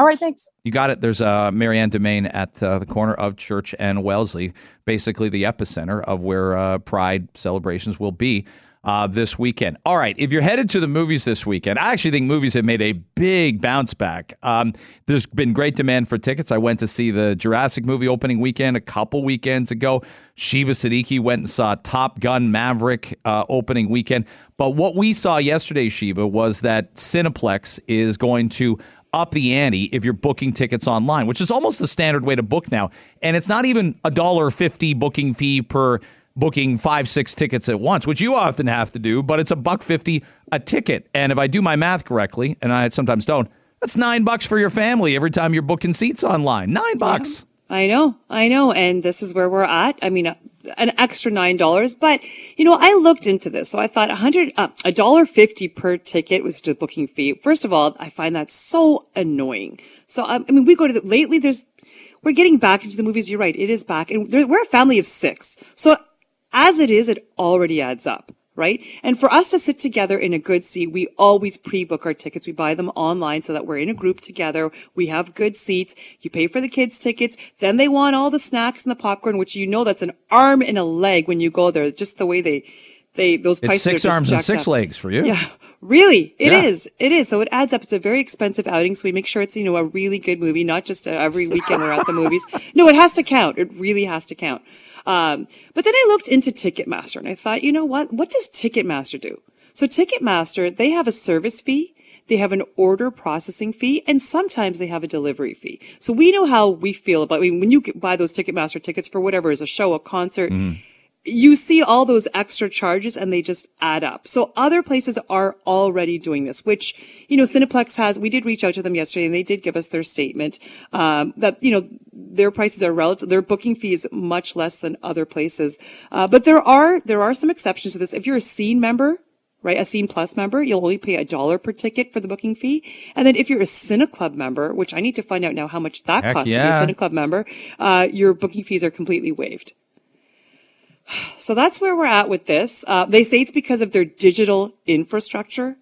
All right, thanks. You got it. There's uh, Marianne Dimain at uh, the corner of Church and Wellesley, basically the epicenter of where uh, Pride celebrations will be uh, this weekend. All right, if you're headed to the movies this weekend, I actually think movies have made a big bounce back. Um, there's been great demand for tickets. I went to see the Jurassic movie opening weekend a couple weekends ago. Shiva Siddiqui went and saw Top Gun Maverick uh, opening weekend. But what we saw yesterday, Shiva, was that Cineplex is going to up the ante if you're booking tickets online, which is almost the standard way to book now. And it's not even a dollar fifty booking fee per booking five, six tickets at once, which you often have to do, but it's a buck fifty a ticket. And if I do my math correctly, and I sometimes don't, that's nine bucks for your family every time you're booking seats online. Nine bucks. I know, I know, and this is where we're at. I mean, uh, an extra nine dollars, but you know, I looked into this, so I thought a hundred, uh, a dollar fifty per ticket was the booking fee. First of all, I find that so annoying. So um, I mean, we go to the, lately. There's we're getting back into the movies. You're right, it is back, and we're a family of six. So as it is, it already adds up right? And for us to sit together in a good seat, we always pre-book our tickets. We buy them online so that we're in a group together. We have good seats. You pay for the kids' tickets. Then they want all the snacks and the popcorn, which you know that's an arm and a leg when you go there. Just the way they, they, those It's six arms and six up. legs for you. Yeah. Really? It Yeah. is. It is. So it adds up. It's a very expensive outing. So we make sure it's, you know, a really good movie, not just uh every weekend we're at the movies. No, it has to count. It really has to count. Um, but then I looked into Ticketmaster and I thought, you know what? What does Ticketmaster do? So Ticketmaster, they have a service fee. They have an order processing fee and sometimes they have a delivery fee. So we know how we feel about, I mean, when you buy those Ticketmaster tickets for whatever is a show, a concert, you see all those extra charges and they just add up. So other places are already doing this, which, you know, Cineplex has, we did reach out to them yesterday and they did give us their statement, um, that, you know, their prices are relative, their booking fee is much less than other places. Uh, but there are, there are some exceptions to this. If you're a scene member, right? A Scene Plus member, you'll only pay a dollar per ticket for the booking fee. And then if you're a Cine Club member, which I need to find out now how much that Heck costs yeah. to be a Cineclub member, uh, your booking fees are completely waived. So that's where we're at with this. Uh, they say it's because of their digital infrastructure.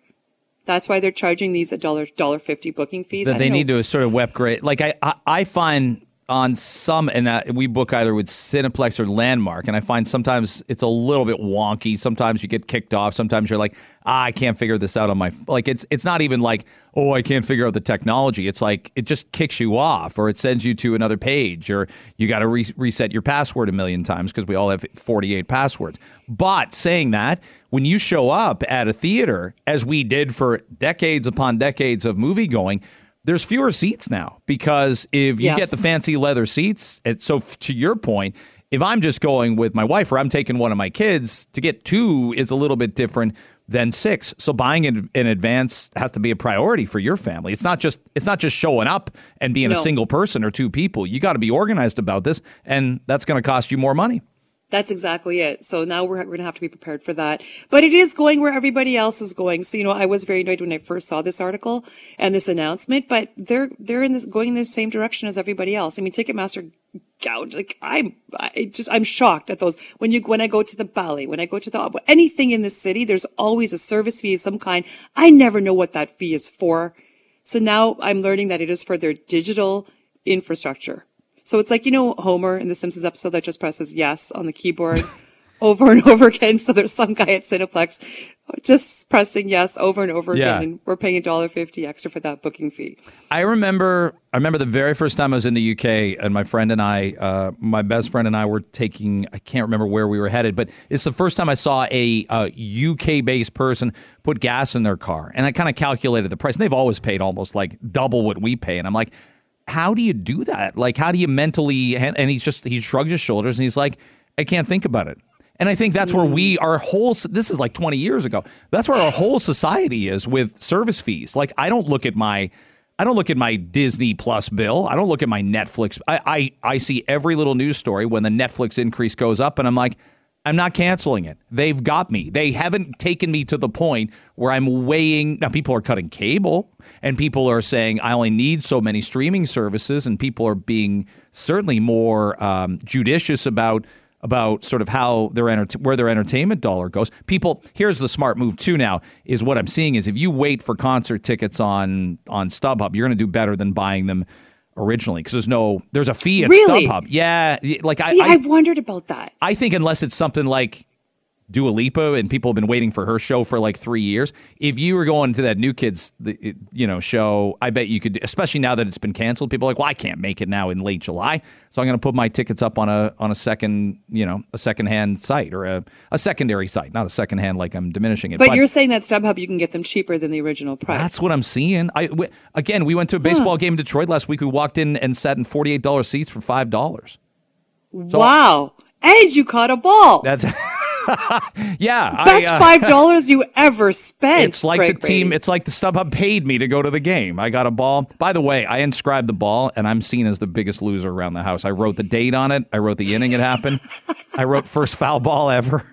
That's why they're charging these a dollar dollar fifty booking fees. That they know. need to sort of upgrade. Like I, I, I find on some, and uh, we book either with Cineplex or Landmark, and I find sometimes it's a little bit wonky. Sometimes you get kicked off. Sometimes you're like, ah, I can't figure this out on my. Like it's it's not even like, oh, I can't figure out the technology. It's like it just kicks you off, or it sends you to another page, or you got to re- reset your password a million times because we all have 48 passwords. But saying that, when you show up at a theater, as we did for decades upon decades of movie going, there's fewer seats now because if you Yes. get the fancy leather seats, it, so f- to your point, if I'm just going with my wife or I'm taking one of my kids, to get two is a little bit different than six. So buying in, in advance has to be a priority for your family. It's not just it's not just showing up and being a single person or two people. You got to be organized about this, and that's going to cost you more money. That's exactly it. So now we're, we're going to have to be prepared for that. But it is going where everybody else is going. So, you know, I was very annoyed when I first saw this article and this announcement, but they're, they're in this, going in the same direction as everybody else. I mean, Ticketmaster gouge, like I'm, I just, I'm shocked at those. When you, when I go to the ballet, when I go to the, anything in the city, there's always a service fee of some kind. I never know what that fee is for. So now I'm learning that it is for their digital infrastructure. So it's like, you know, Homer in the Simpsons episode that just presses yes on the keyboard over and over again. So there's some guy at Cineplex just pressing yes over and over Yeah. again. And we're paying a dollar fifty extra for that booking fee. I remember I remember the very first time I was in the UK and my friend and I uh, my best friend and I were taking I can't remember where we were headed but it's the first time I saw a, uh UK based person put gas in their car and I kind of calculated the price and they've always paid almost like double what we pay and I'm like how do you do that like how do you mentally and he's just he shrugged his shoulders and he's like I can't think about it and I think that's where we, mm. our whole, this is like 20 years ago. That's where our whole society is with service fees. Like, I don't look at my, I don't look at my Disney Plus bill. I don't look at my Netflix. I, I, I see every little news story when the Netflix increase goes up, and I'm like, I'm not canceling it. They've got me. They haven't taken me to the point where I'm weighing. Now, people are cutting cable, and people are saying I only need so many streaming services, and people are being certainly more um, judicious about about sort of how their enter- where their entertainment dollar goes. People, here's the smart move too. Now is what I'm seeing is if you wait for concert tickets on on StubHub, you're going to do better than buying them originally because there's no there's a fee at Really? StubHub. Yeah, like I, See, I I, have wondered about that. I think unless it's something like Dua Lipa and people have been waiting for her show for like three years. If you were going to that New Kids, you know, show, I bet you could. Especially now that it's been canceled, people are like, well, I can't make it now in late July, so I'm going to put my tickets up on a on a second, you know, a secondhand site or a, a secondary site, not a secondhand like I'm diminishing it. But, you're saying that StubHub you can get them cheaper than the original price. That's what I'm seeing. I w- again, we went to a baseball game in Detroit last week. We walked in and sat in forty eight dollars seats for five dollars. wow. And you caught a ball. That's yeah, Best I, uh, five dollars you ever spent. It's like the team. Brady. It's like the StubHub paid me to go to the game. I got a ball. By the way, I inscribed the ball, and I'm seen as the biggest loser around the house. I wrote the date on it. I wrote the inning it happened. I wrote first foul ball ever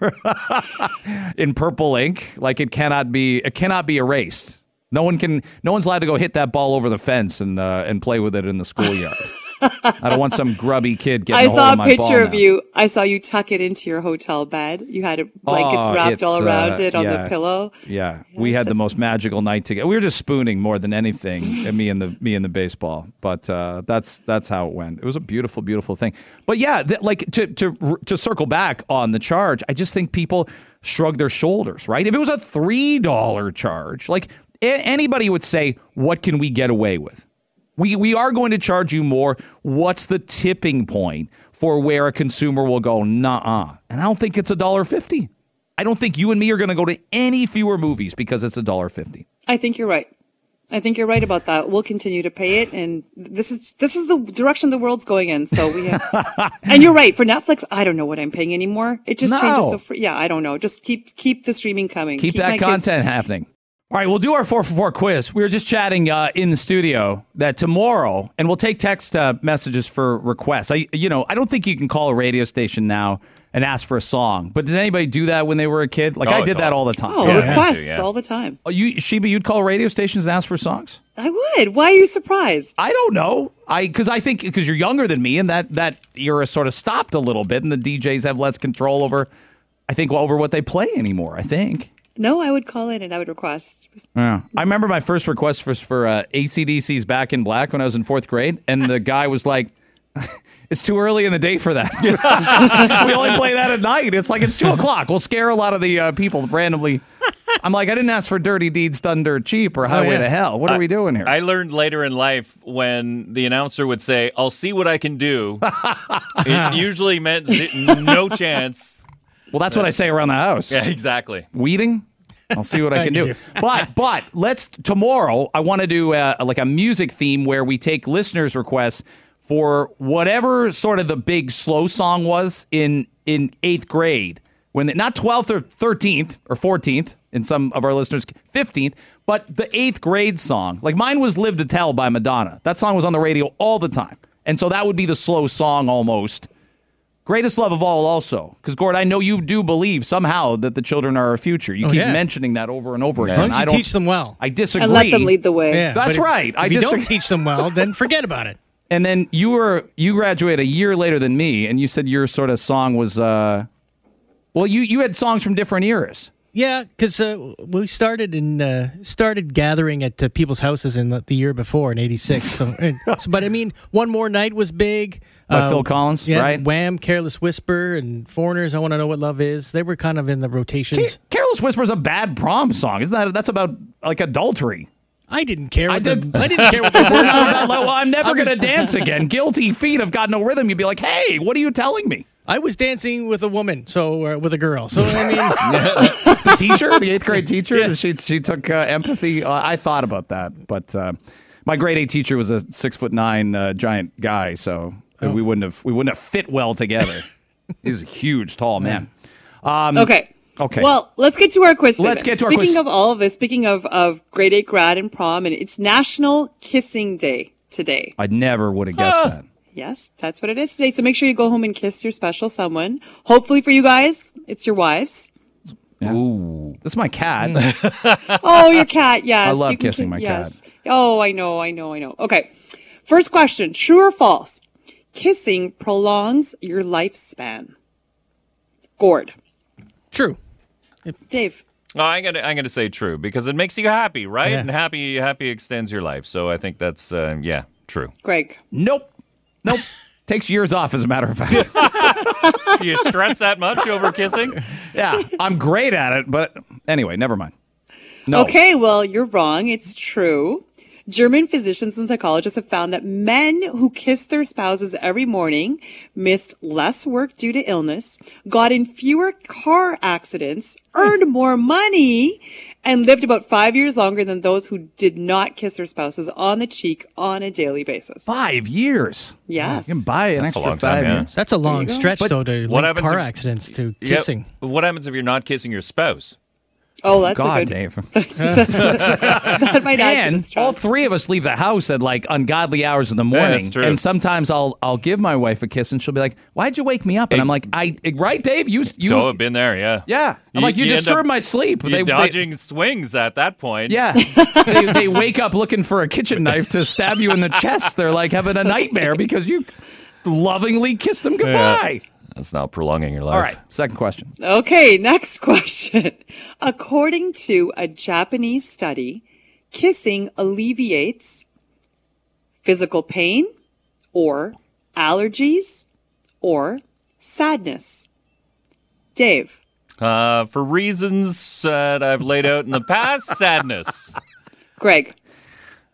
in purple ink. Like it cannot be. It cannot be erased. No one can. No one's allowed to go hit that ball over the fence and uh, and play with it in the schoolyard. I don't want some grubby kid getting I saw of a picture of now. you. I saw you tuck it into your hotel bed. You had it blankets Oh, wrapped all around uh, it on yeah. the pillow. Yeah, we had the most magical night together. We were just spooning more than anything, and me and the me and the baseball. But uh, that's that's how it went. It was a beautiful, beautiful thing. But yeah, th- like to to to circle back on the charge, I just think people shrug their shoulders. Right? If it was a three dollar charge, like a- anybody would say, "What can we get away with?" We we are going to charge you more. What's the tipping point for where a consumer will go, nah, and I don't think it's a dollar fifty. I don't think you and me are going to go to any fewer movies because it's a dollar fifty. I think you're right. I think you're right about that. We'll continue to pay it, and this is this is the direction the world's going in. So we have, and you're right for Netflix. I don't know what I'm paying anymore. It just changes so. Free. yeah, I don't know. Just keep keep the streaming coming. Keep, my that kids- content happening. All right, we'll do our four for four quiz. We were just chatting uh, in the studio that tomorrow, and we'll take text uh, messages for requests. I, you know, I don't think you can call a radio station now and ask for a song. But did anybody do that when they were a kid? Like Oh, I it's did that all- all the time. Oh, requests all the time. Oh, you, Sheba, you'd call radio stations and ask for songs. I would. Why are you surprised? I don't know. I because I think because you're younger than me, and that that era sort of stopped a little bit, and the DJs have less control over. I think over what they play anymore. I think. No, I would call in and I would request. Yeah. I remember my first request was for uh, ACDC's Back in Black when I was in fourth grade, and the guy was like, "It's too early in the day for that. we only play that at night. It's like it's two o'clock. We'll scare a lot of the uh, people randomly." I'm like, I didn't ask for Dirty Deeds Done Dirt Cheap or Highway yeah. to Hell. What are we doing here? I learned later in life when the announcer would say, "I'll see what I can do." it usually meant no chance. Well, that's what I say around the house. Yeah, exactly. Weeding. I'll see what I can do. But but let's tomorrow. I want to do uh like a music theme where we take listeners' requests for whatever sort of the big slow song was in in eighth grade when not twelfth or thirteenth or fourteenth in some of our listeners fifteenth, but the eighth grade song. Like mine was "Live to Tell" by Madonna. That song was on the radio all the time, and so that would be the slow song almost. Greatest love of all, also, because Gord, I know you do believe somehow that the children are our future. You Oh, keep yeah. mentioning that over and over As again. long as you I don't teach them well. I disagree. And let them lead the way. Yeah, That's if- right. If I you disagree. don't teach them well, then forget about it. And then you were you graduated a year later than me, and you said your sort of song was uh, well, you you had songs from different eras. Yeah, because uh, we started in uh, started gathering at uh, people's houses in the, the year before in '86. So, so- but I mean, one more night was big. Uh, By Phil Collins, yeah, right? Wham, Careless Whisper, and Foreigners. I want to know what love is. They were kind of in the rotations. Careless Whisper is a bad prom song, isn't that? That's about like adultery. I didn't care. What I the, did. I didn't care what the words were. about, like, well, I'm never going to dance again. Guilty feet have got no rhythm. You'd be like, hey, what are you telling me? I was dancing with a woman, so uh, with a girl. So I mean, the teacher, the eighth grade teacher, she she took uh, empathy. Uh, I thought about that, but uh, my grade eight teacher was a six foot nine uh, giant guy, so Oh. we wouldn't have we wouldn't have fit well together. He's a huge, tall man. Um, Okay. Okay. Well, let's get to our quiz. Let's get to our speaking quiz. of all of this, speaking of of grade eight grad and prom, and it's National Kissing Day today. I never would have guessed that. Yes, that's what it is today. So make sure you go home and kiss your special someone. Hopefully for you guys, it's your wives. Ooh, that's my cat. oh, your cat. Yes, I love you kissing ki- my yes. Oh, I know, I know, I know. Okay, first question: True or false? Kissing prolongs your lifespan. Gord. True. Dave. Oh, I'm gonna I'm gonna say true because it makes you happy, right? Yeah. And happy happy extends your life. So I think that's uh, yeah true. Greg. Nope. Nope. Takes years off, as a matter of fact. Do you stress that much over kissing? yeah, I'm great at it, but anyway, never mind. No. Okay, well, you're wrong. It's true. German physicians and psychologists have found that men who kiss their spouses every morning missed less work due to illness, got in fewer car accidents, hmm. earned more money, and lived about five years longer than those who did not kiss their spouses on the cheek on a daily basis. Five years. Yes. You can buy an That's extra long time, five yeah. years. That's a long stretch, though, to what link happens car if- accidents to Yeah, kissing. what happens if you're not kissing your spouse? Oh, that's God, a good. Dave. that might add and all three of us leave the house at like ungodly hours in the morning. that's true. And sometimes I'll I'll give my wife a kiss, and she'll be like, "Why'd you wake me up?" And I'm like, "I right, Dave? You you so I've been there, yeah. yeah." I'm like, "You, end disturbed my sleep." You're They- they- dodging swings at that point. yeah, they, they wake up looking for a kitchen knife to stab you in the chest. They're like having a nightmare because you lovingly kissed them goodbye. That's not prolonging your life. All right, second question. Okay, next question. According to a Japanese study, kissing alleviates physical pain or allergies or sadness. Dave. Uh, for reasons that I've laid out in the past, sadness. Greg.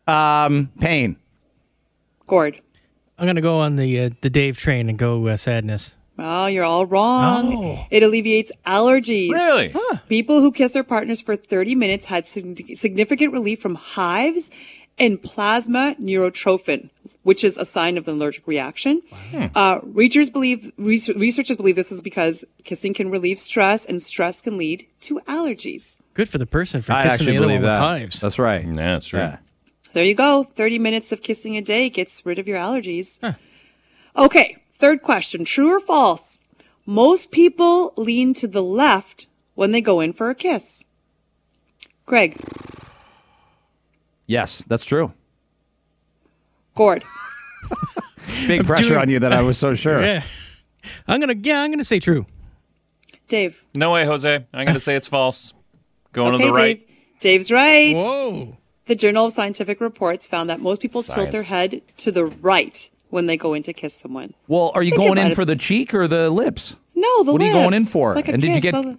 Um, pain. Gord. I'm gonna go on the uh, the Dave train and go uh, sadness. Oh, you're all wrong. Oh. It alleviates allergies. Really? People who kiss their partners for 30 minutes had sig- significant relief from hives and plasma neurotrophin, which is a sign of an allergic reaction. Uh, researchers believe res- researchers believe this is because kissing can relieve stress, and stress can lead to allergies. Good for the person for I kissing actually the other believe one that. with hives. That's right. Yeah, that's true. Yeah. There you go. 30 minutes of kissing a day gets rid of your allergies. Okay, third question. True or false? Most people lean to the left when they go in for a kiss. Greg, Yes, that's true. Gord, Big pressure doing- on you that I was so sure. Yeah, I'm gonna yeah, I'm gonna say true. Dave. No way, Jose. I'm going to say it's false. Going okay, to the right. Dave. Dave's right. Whoa. The Journal of Scientific Reports found that most people tilt their head to the right when they go in to kiss someone. Well, are you Think going in it. for the cheek or the lips? No, the What are you going in for? Like a And did you get- the- to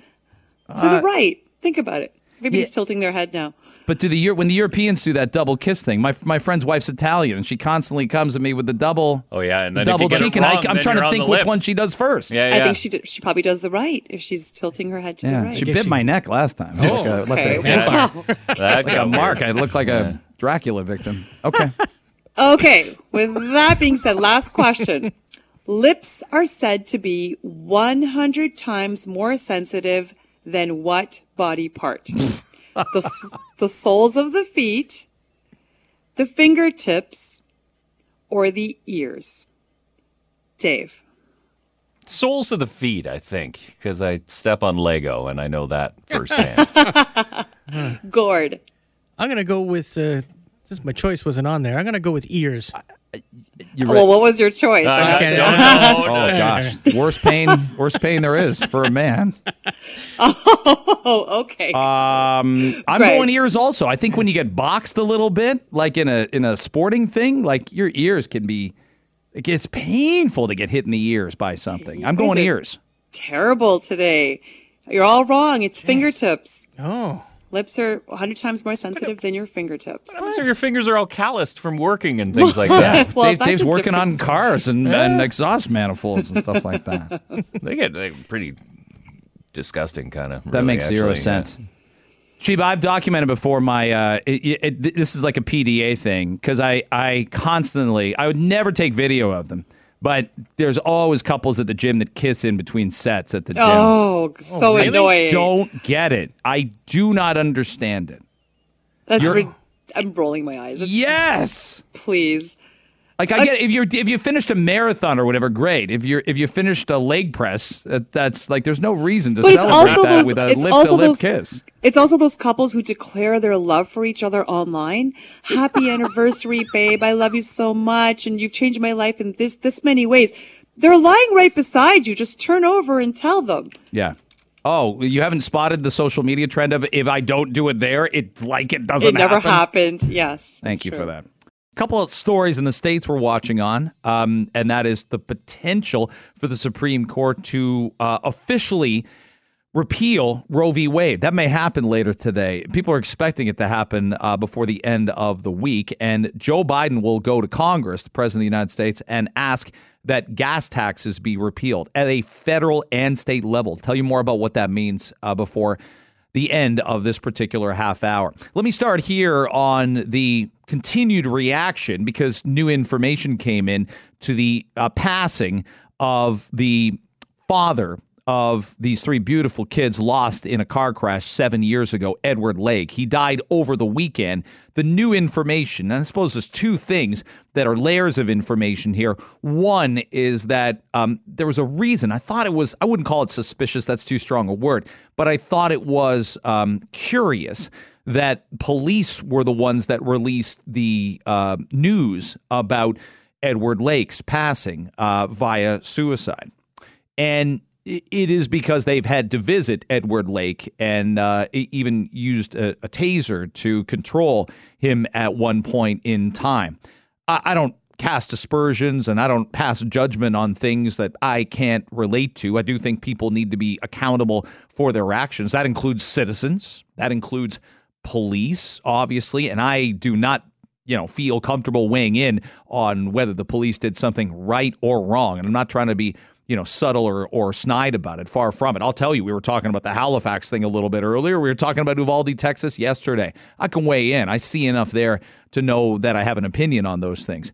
Uh, the right. Think about it. Everybody's Yeah. tilting their head now. But do the when the Europeans do that double kiss thing? My my friend's wife's Italian, and she constantly comes at me with the double. Oh, yeah. And the then if double you get cheek, it and I, I'm trying to think the which lips. one she does first. Yeah, yeah. I think she did, she probably does the right if she's tilting her head to Yeah, the right. she bit she- my neck last time. Oh, like a, left okay. a, Yeah. That like a mark. I looked like a Dracula victim. Okay. Okay, with that being said, last question. Lips are said to be 100 times more sensitive than what body part? the, the soles of the feet, the fingertips, or the ears? Dave. Soles of the feet, I think, because I step on Lego and I know that firsthand. Gord. I'm gonna go with uh, since my choice wasn't on there. I'm gonna go with ears. You're Well, what was your choice? I I Okay. don't Oh gosh, worst pain, worst pain there is for a man. Oh, okay. Um, I'm Greg. going ears also. I think when you get boxed a little bit, like in a in a sporting thing, like your ears can be. It gets painful to get hit in the ears by something. I'm going ears. Terrible today. You're all wrong. It's fingertips. Oh, Lips are 100 times more sensitive than your fingertips. So your fingers are all calloused from working and things like that. Well, Dave, Dave's a working on cars and, and exhaust manifolds and stuff like that. They get they pretty disgusting, kind of. That makes zero sense. Sheba, I've documented before my. Uh, it, it, this is like a PDA thing because I I constantly I would never take video of them, but there's always couples at the gym that kiss in between sets at the gym. Oh, oh so really? annoying. I don't get it. I do not understand it. That's You're- rid- I'm rolling my eyes. It's- Yes. Please. Like I get if you're if you finished a marathon or whatever, great. If you're if you finished a leg press, that, that's like there's no reason to celebrate that those- with a lip to lip kiss. It's also those couples who declare their love for each other online. Happy anniversary, babe. I love you so much and you've changed my life in this this many ways. They're lying right beside you. Just turn over and tell them. Yeah. Oh, you haven't spotted the social media trend of if I don't do it there, it's like it doesn't it never happen? happened. Yes. Thank you for that. Couple of stories in the states we're watching on, um, and that is the potential for the Supreme Court to uh, officially repeal Roe v. Wade. That may happen later today. People are expecting it to happen uh, before the end of the week, and Joe Biden will go to Congress, the president of the United States, and ask that gas taxes be repealed at a federal and state level. Tell you more about what that means uh, before the end of this particular half hour. Let me start here on the continued reaction because new information came in to the uh, passing of the father of these three beautiful kids lost in a car crash seven years ago, Edward Lake. He died over the weekend. The new information, and I suppose there's two things that are layers of information here. One is that um, there was a reason. I thought it was, I wouldn't call it suspicious, that's too strong a word, but I thought it was um, curious that police were the ones that released the uh, news about Edward Lake's passing uh, via suicide. And it is because they've had to visit Edward Lake and uh, even used a, a, taser to control him at one point in time. I, I, don't cast aspersions and I don't pass judgment on things that I can't relate to. I do think people need to be accountable for their actions. That includes citizens, that includes police, obviously, and I do not you know feel comfortable weighing in on whether the police did something right or wrong and i'm not trying to be you know, subtle or, or snide about it. Far from it. I'll tell you, we were talking about the Halifax thing a little bit earlier. We were talking about Uvalde, Texas yesterday. I can weigh in. I see enough there to know that I have an opinion on those things.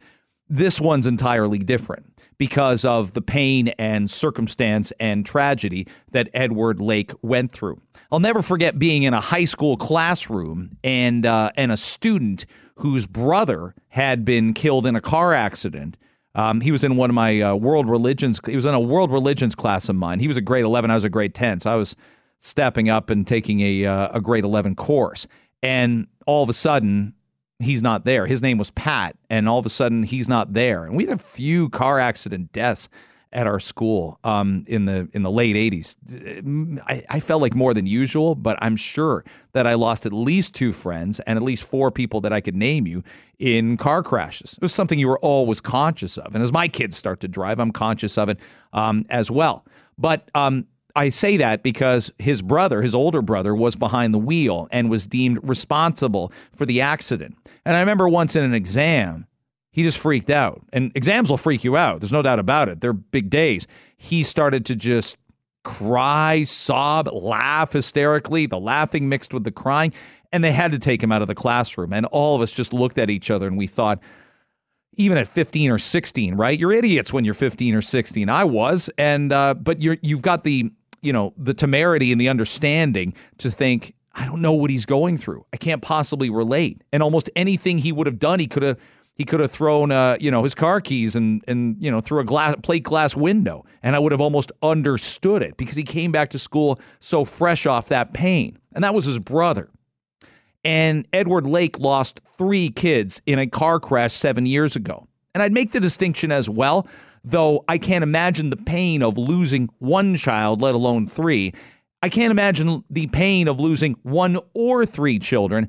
This one's entirely different because of the pain and circumstance and tragedy that Edward Lake went through. I'll never forget being in a high school classroom and uh, and a student whose brother had been killed in a car accident um, he was in one of my uh, world religions. He was in a world religions class of mine. He was a grade 11. I was a grade 10. So I was stepping up and taking a, uh, a grade 11 course. And all of a sudden, he's not there. His name was Pat. And all of a sudden, he's not there. And we had a few car accident deaths at our school um, in the in the late 80s. I, I, felt like more than usual, but I'm sure that I lost at least two friends and at least four people that I could name you in car crashes. It was something you were always conscious of. And as my kids start to drive, I'm conscious of it um, as well. But um, I say that because his brother, his older brother, was behind the wheel and was deemed responsible for the accident. And I remember once in an exam, he just freaked out. And exams will freak you out. There's no doubt about it. They're big days. He started to just cry, sob, laugh hysterically, the laughing mixed with the crying. And they had to take him out of the classroom. And all of us just looked at each other and we thought, even at 15 or 16, right? You're idiots when you're 15 or 16. I was. And, uh, but you're, you've got the, you know, the temerity and the understanding to think, I don't know what he's going through. I can't possibly relate. And almost anything he would have done, he could have he could have thrown uh, you know his car keys and and you know through a glass plate glass window and I would have almost understood it because he came back to school so fresh off that pain and that was his brother. And Edward Lake lost 3 kids in a car crash 7 years ago. And I'd make the distinction as well though I can't imagine the pain of losing one child let alone 3 I can't imagine the pain of losing one or three children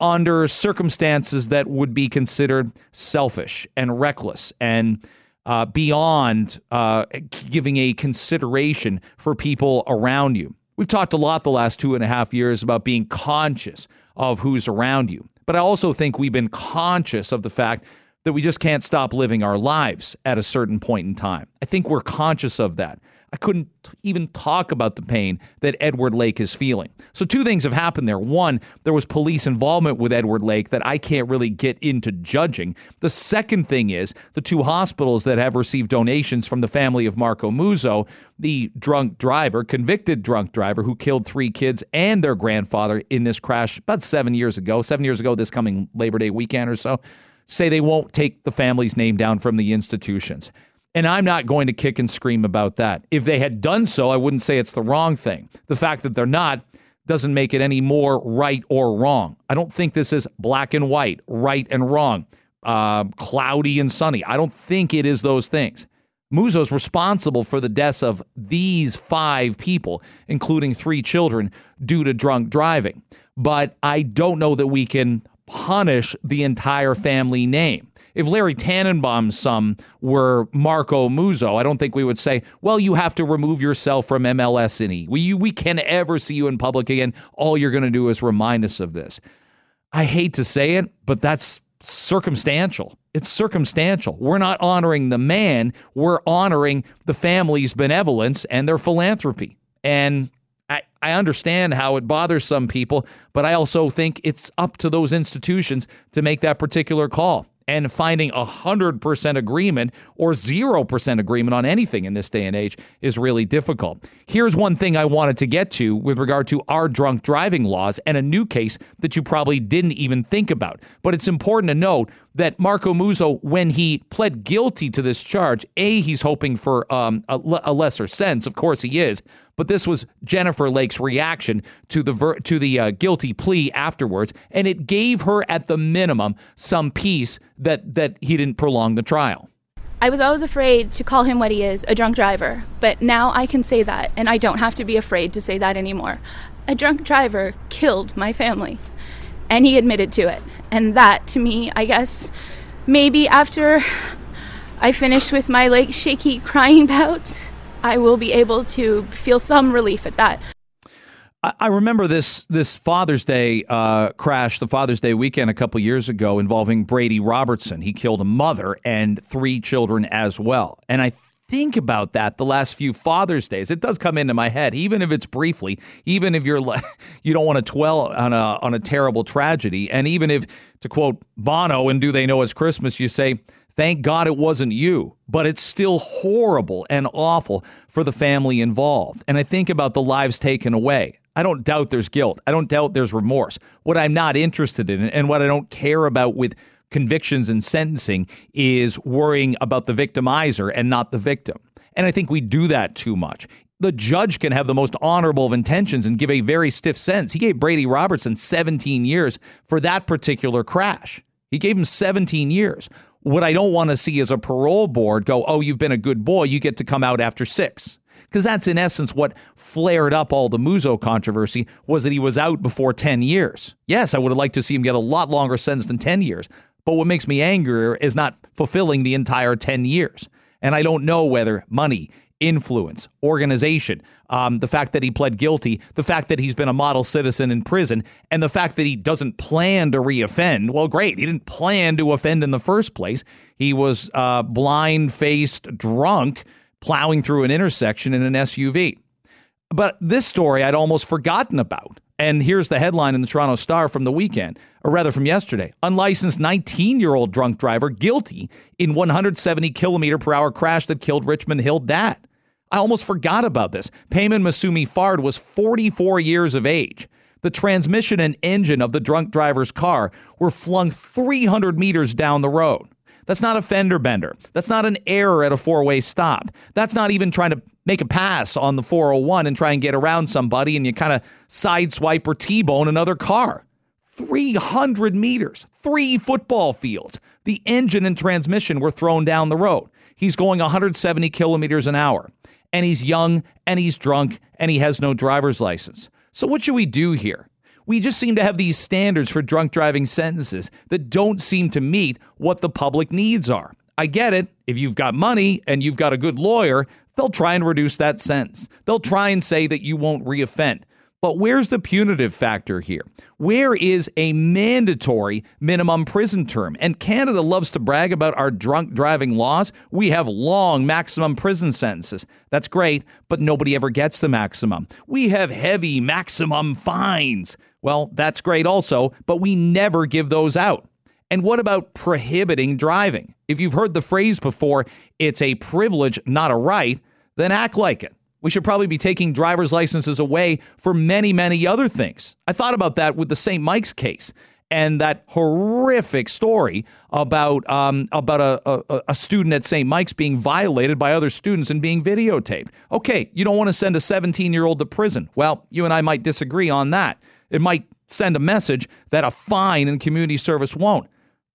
under circumstances that would be considered selfish and reckless and uh, beyond uh, giving a consideration for people around you. We've talked a lot the last two and a half years about being conscious of who's around you. But I also think we've been conscious of the fact that we just can't stop living our lives at a certain point in time. I think we're conscious of that. I couldn't even talk about the pain that Edward Lake is feeling. So, two things have happened there. One, there was police involvement with Edward Lake that I can't really get into judging. The second thing is the two hospitals that have received donations from the family of Marco Muzzo, the drunk driver, convicted drunk driver who killed three kids and their grandfather in this crash about seven years ago, seven years ago, this coming Labor Day weekend or so, say they won't take the family's name down from the institutions. And I'm not going to kick and scream about that. If they had done so, I wouldn't say it's the wrong thing. The fact that they're not doesn't make it any more right or wrong. I don't think this is black and white, right and wrong, uh, cloudy and sunny. I don't think it is those things. Muzzo's responsible for the deaths of these five people, including three children, due to drunk driving. But I don't know that we can punish the entire family name. If Larry Tannenbaum's son were Marco Muzzo, I don't think we would say, well, you have to remove yourself from MLS and E. We, we can ever see you in public again. All you're going to do is remind us of this. I hate to say it, but that's circumstantial. It's circumstantial. We're not honoring the man, we're honoring the family's benevolence and their philanthropy. And I, I understand how it bothers some people, but I also think it's up to those institutions to make that particular call and finding a 100% agreement or 0% agreement on anything in this day and age is really difficult. Here's one thing I wanted to get to with regard to our drunk driving laws and a new case that you probably didn't even think about. But it's important to note that Marco Muzzo, when he pled guilty to this charge, A, he's hoping for um, a, a lesser sentence. Of course he is. But this was Jennifer Lake's reaction to the ver- to the uh, guilty plea afterwards, and it gave her, at the minimum, some peace that that he didn't prolong the trial. I was always afraid to call him what he is, a drunk driver. But now I can say that, and I don't have to be afraid to say that anymore. A drunk driver killed my family, and he admitted to it. And that, to me, I guess, maybe after I finish with my like shaky crying bout, I will be able to feel some relief at that. I remember this this Father's Day uh, crash, the Father's Day weekend a couple years ago, involving Brady Robertson. He killed a mother and three children as well. And I think about that the last few Father's Days. It does come into my head, even if it's briefly, even if you're you don't want to dwell on a on a terrible tragedy, and even if, to quote Bono and "Do They Know It's Christmas," you say Thank God it wasn't you, but it's still horrible and awful for the family involved. And I think about the lives taken away. I don't doubt there's guilt. I don't doubt there's remorse. What I'm not interested in and what I don't care about with convictions and sentencing is worrying about the victimizer and not the victim. And I think we do that too much. The judge can have the most honorable of intentions and give a very stiff sentence. He gave Brady Robertson 17 years for that particular crash. He gave him 17 years. What I don't want to see is a parole board go, oh, you've been a good boy. You get to come out after six. Because that's in essence what flared up all the Muzzo controversy was that he was out before 10 years. Yes, I would have liked to see him get a lot longer sentence than 10 years. But what makes me angrier is not fulfilling the entire 10 years. And I don't know whether money, influence, organization, um, the fact that he pled guilty, the fact that he's been a model citizen in prison, and the fact that he doesn't plan to reoffend. Well, great. He didn't plan to offend in the first place. He was uh, blind faced, drunk, plowing through an intersection in an SUV. But this story I'd almost forgotten about. And here's the headline in the Toronto Star from the weekend, or rather from yesterday. Unlicensed 19 year old drunk driver guilty in 170 kilometer per hour crash that killed Richmond Hill dad. I almost forgot about this. Payman Masumi Fard was 44 years of age. The transmission and engine of the drunk driver's car were flung 300 meters down the road. That's not a fender bender. That's not an error at a four way stop. That's not even trying to make a pass on the 401 and try and get around somebody and you kind of sideswipe or T bone another car. 300 meters, three football fields. The engine and transmission were thrown down the road. He's going 170 kilometers an hour and he's young and he's drunk and he has no driver's license. So, what should we do here? We just seem to have these standards for drunk driving sentences that don't seem to meet what the public needs are. I get it. If you've got money and you've got a good lawyer, they'll try and reduce that sentence. They'll try and say that you won't reoffend. But where's the punitive factor here? Where is a mandatory minimum prison term? And Canada loves to brag about our drunk driving laws. We have long maximum prison sentences. That's great, but nobody ever gets the maximum. We have heavy maximum fines. Well, that's great also, but we never give those out. And what about prohibiting driving? If you've heard the phrase before, it's a privilege, not a right, then act like it. We should probably be taking driver's licenses away for many, many other things. I thought about that with the St. Mike's case and that horrific story about um, about a, a, a student at St. Mike's being violated by other students and being videotaped. Okay, you don't want to send a 17 year old to prison. Well, you and I might disagree on that. It might send a message that a fine in community service won't.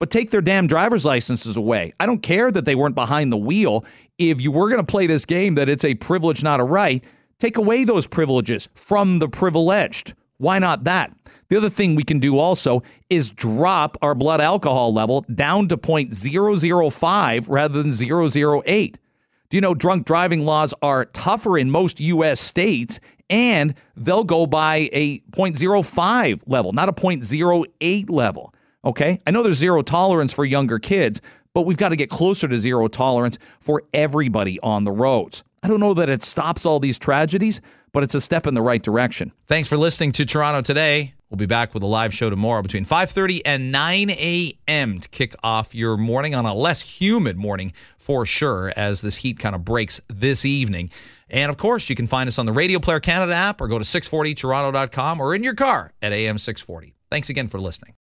But take their damn driver's licenses away. I don't care that they weren't behind the wheel if you were going to play this game that it's a privilege, not a right, take away those privileges from the privileged. Why not that? The other thing we can do also is drop our blood alcohol level down to 0.005 rather than 008. Do you know drunk driving laws are tougher in most U.S. states and they'll go by a 0.05 level, not a 0.08 level? Okay. I know there's zero tolerance for younger kids, but we've got to get closer to zero tolerance for everybody on the roads. I don't know that it stops all these tragedies, but it's a step in the right direction. Thanks for listening to Toronto Today. We'll be back with a live show tomorrow between 5:30 and 9 a.m. to kick off your morning on a less humid morning for sure as this heat kind of breaks this evening. And of course, you can find us on the Radio Player Canada app or go to 640toronto.com or in your car at AM 640. Thanks again for listening.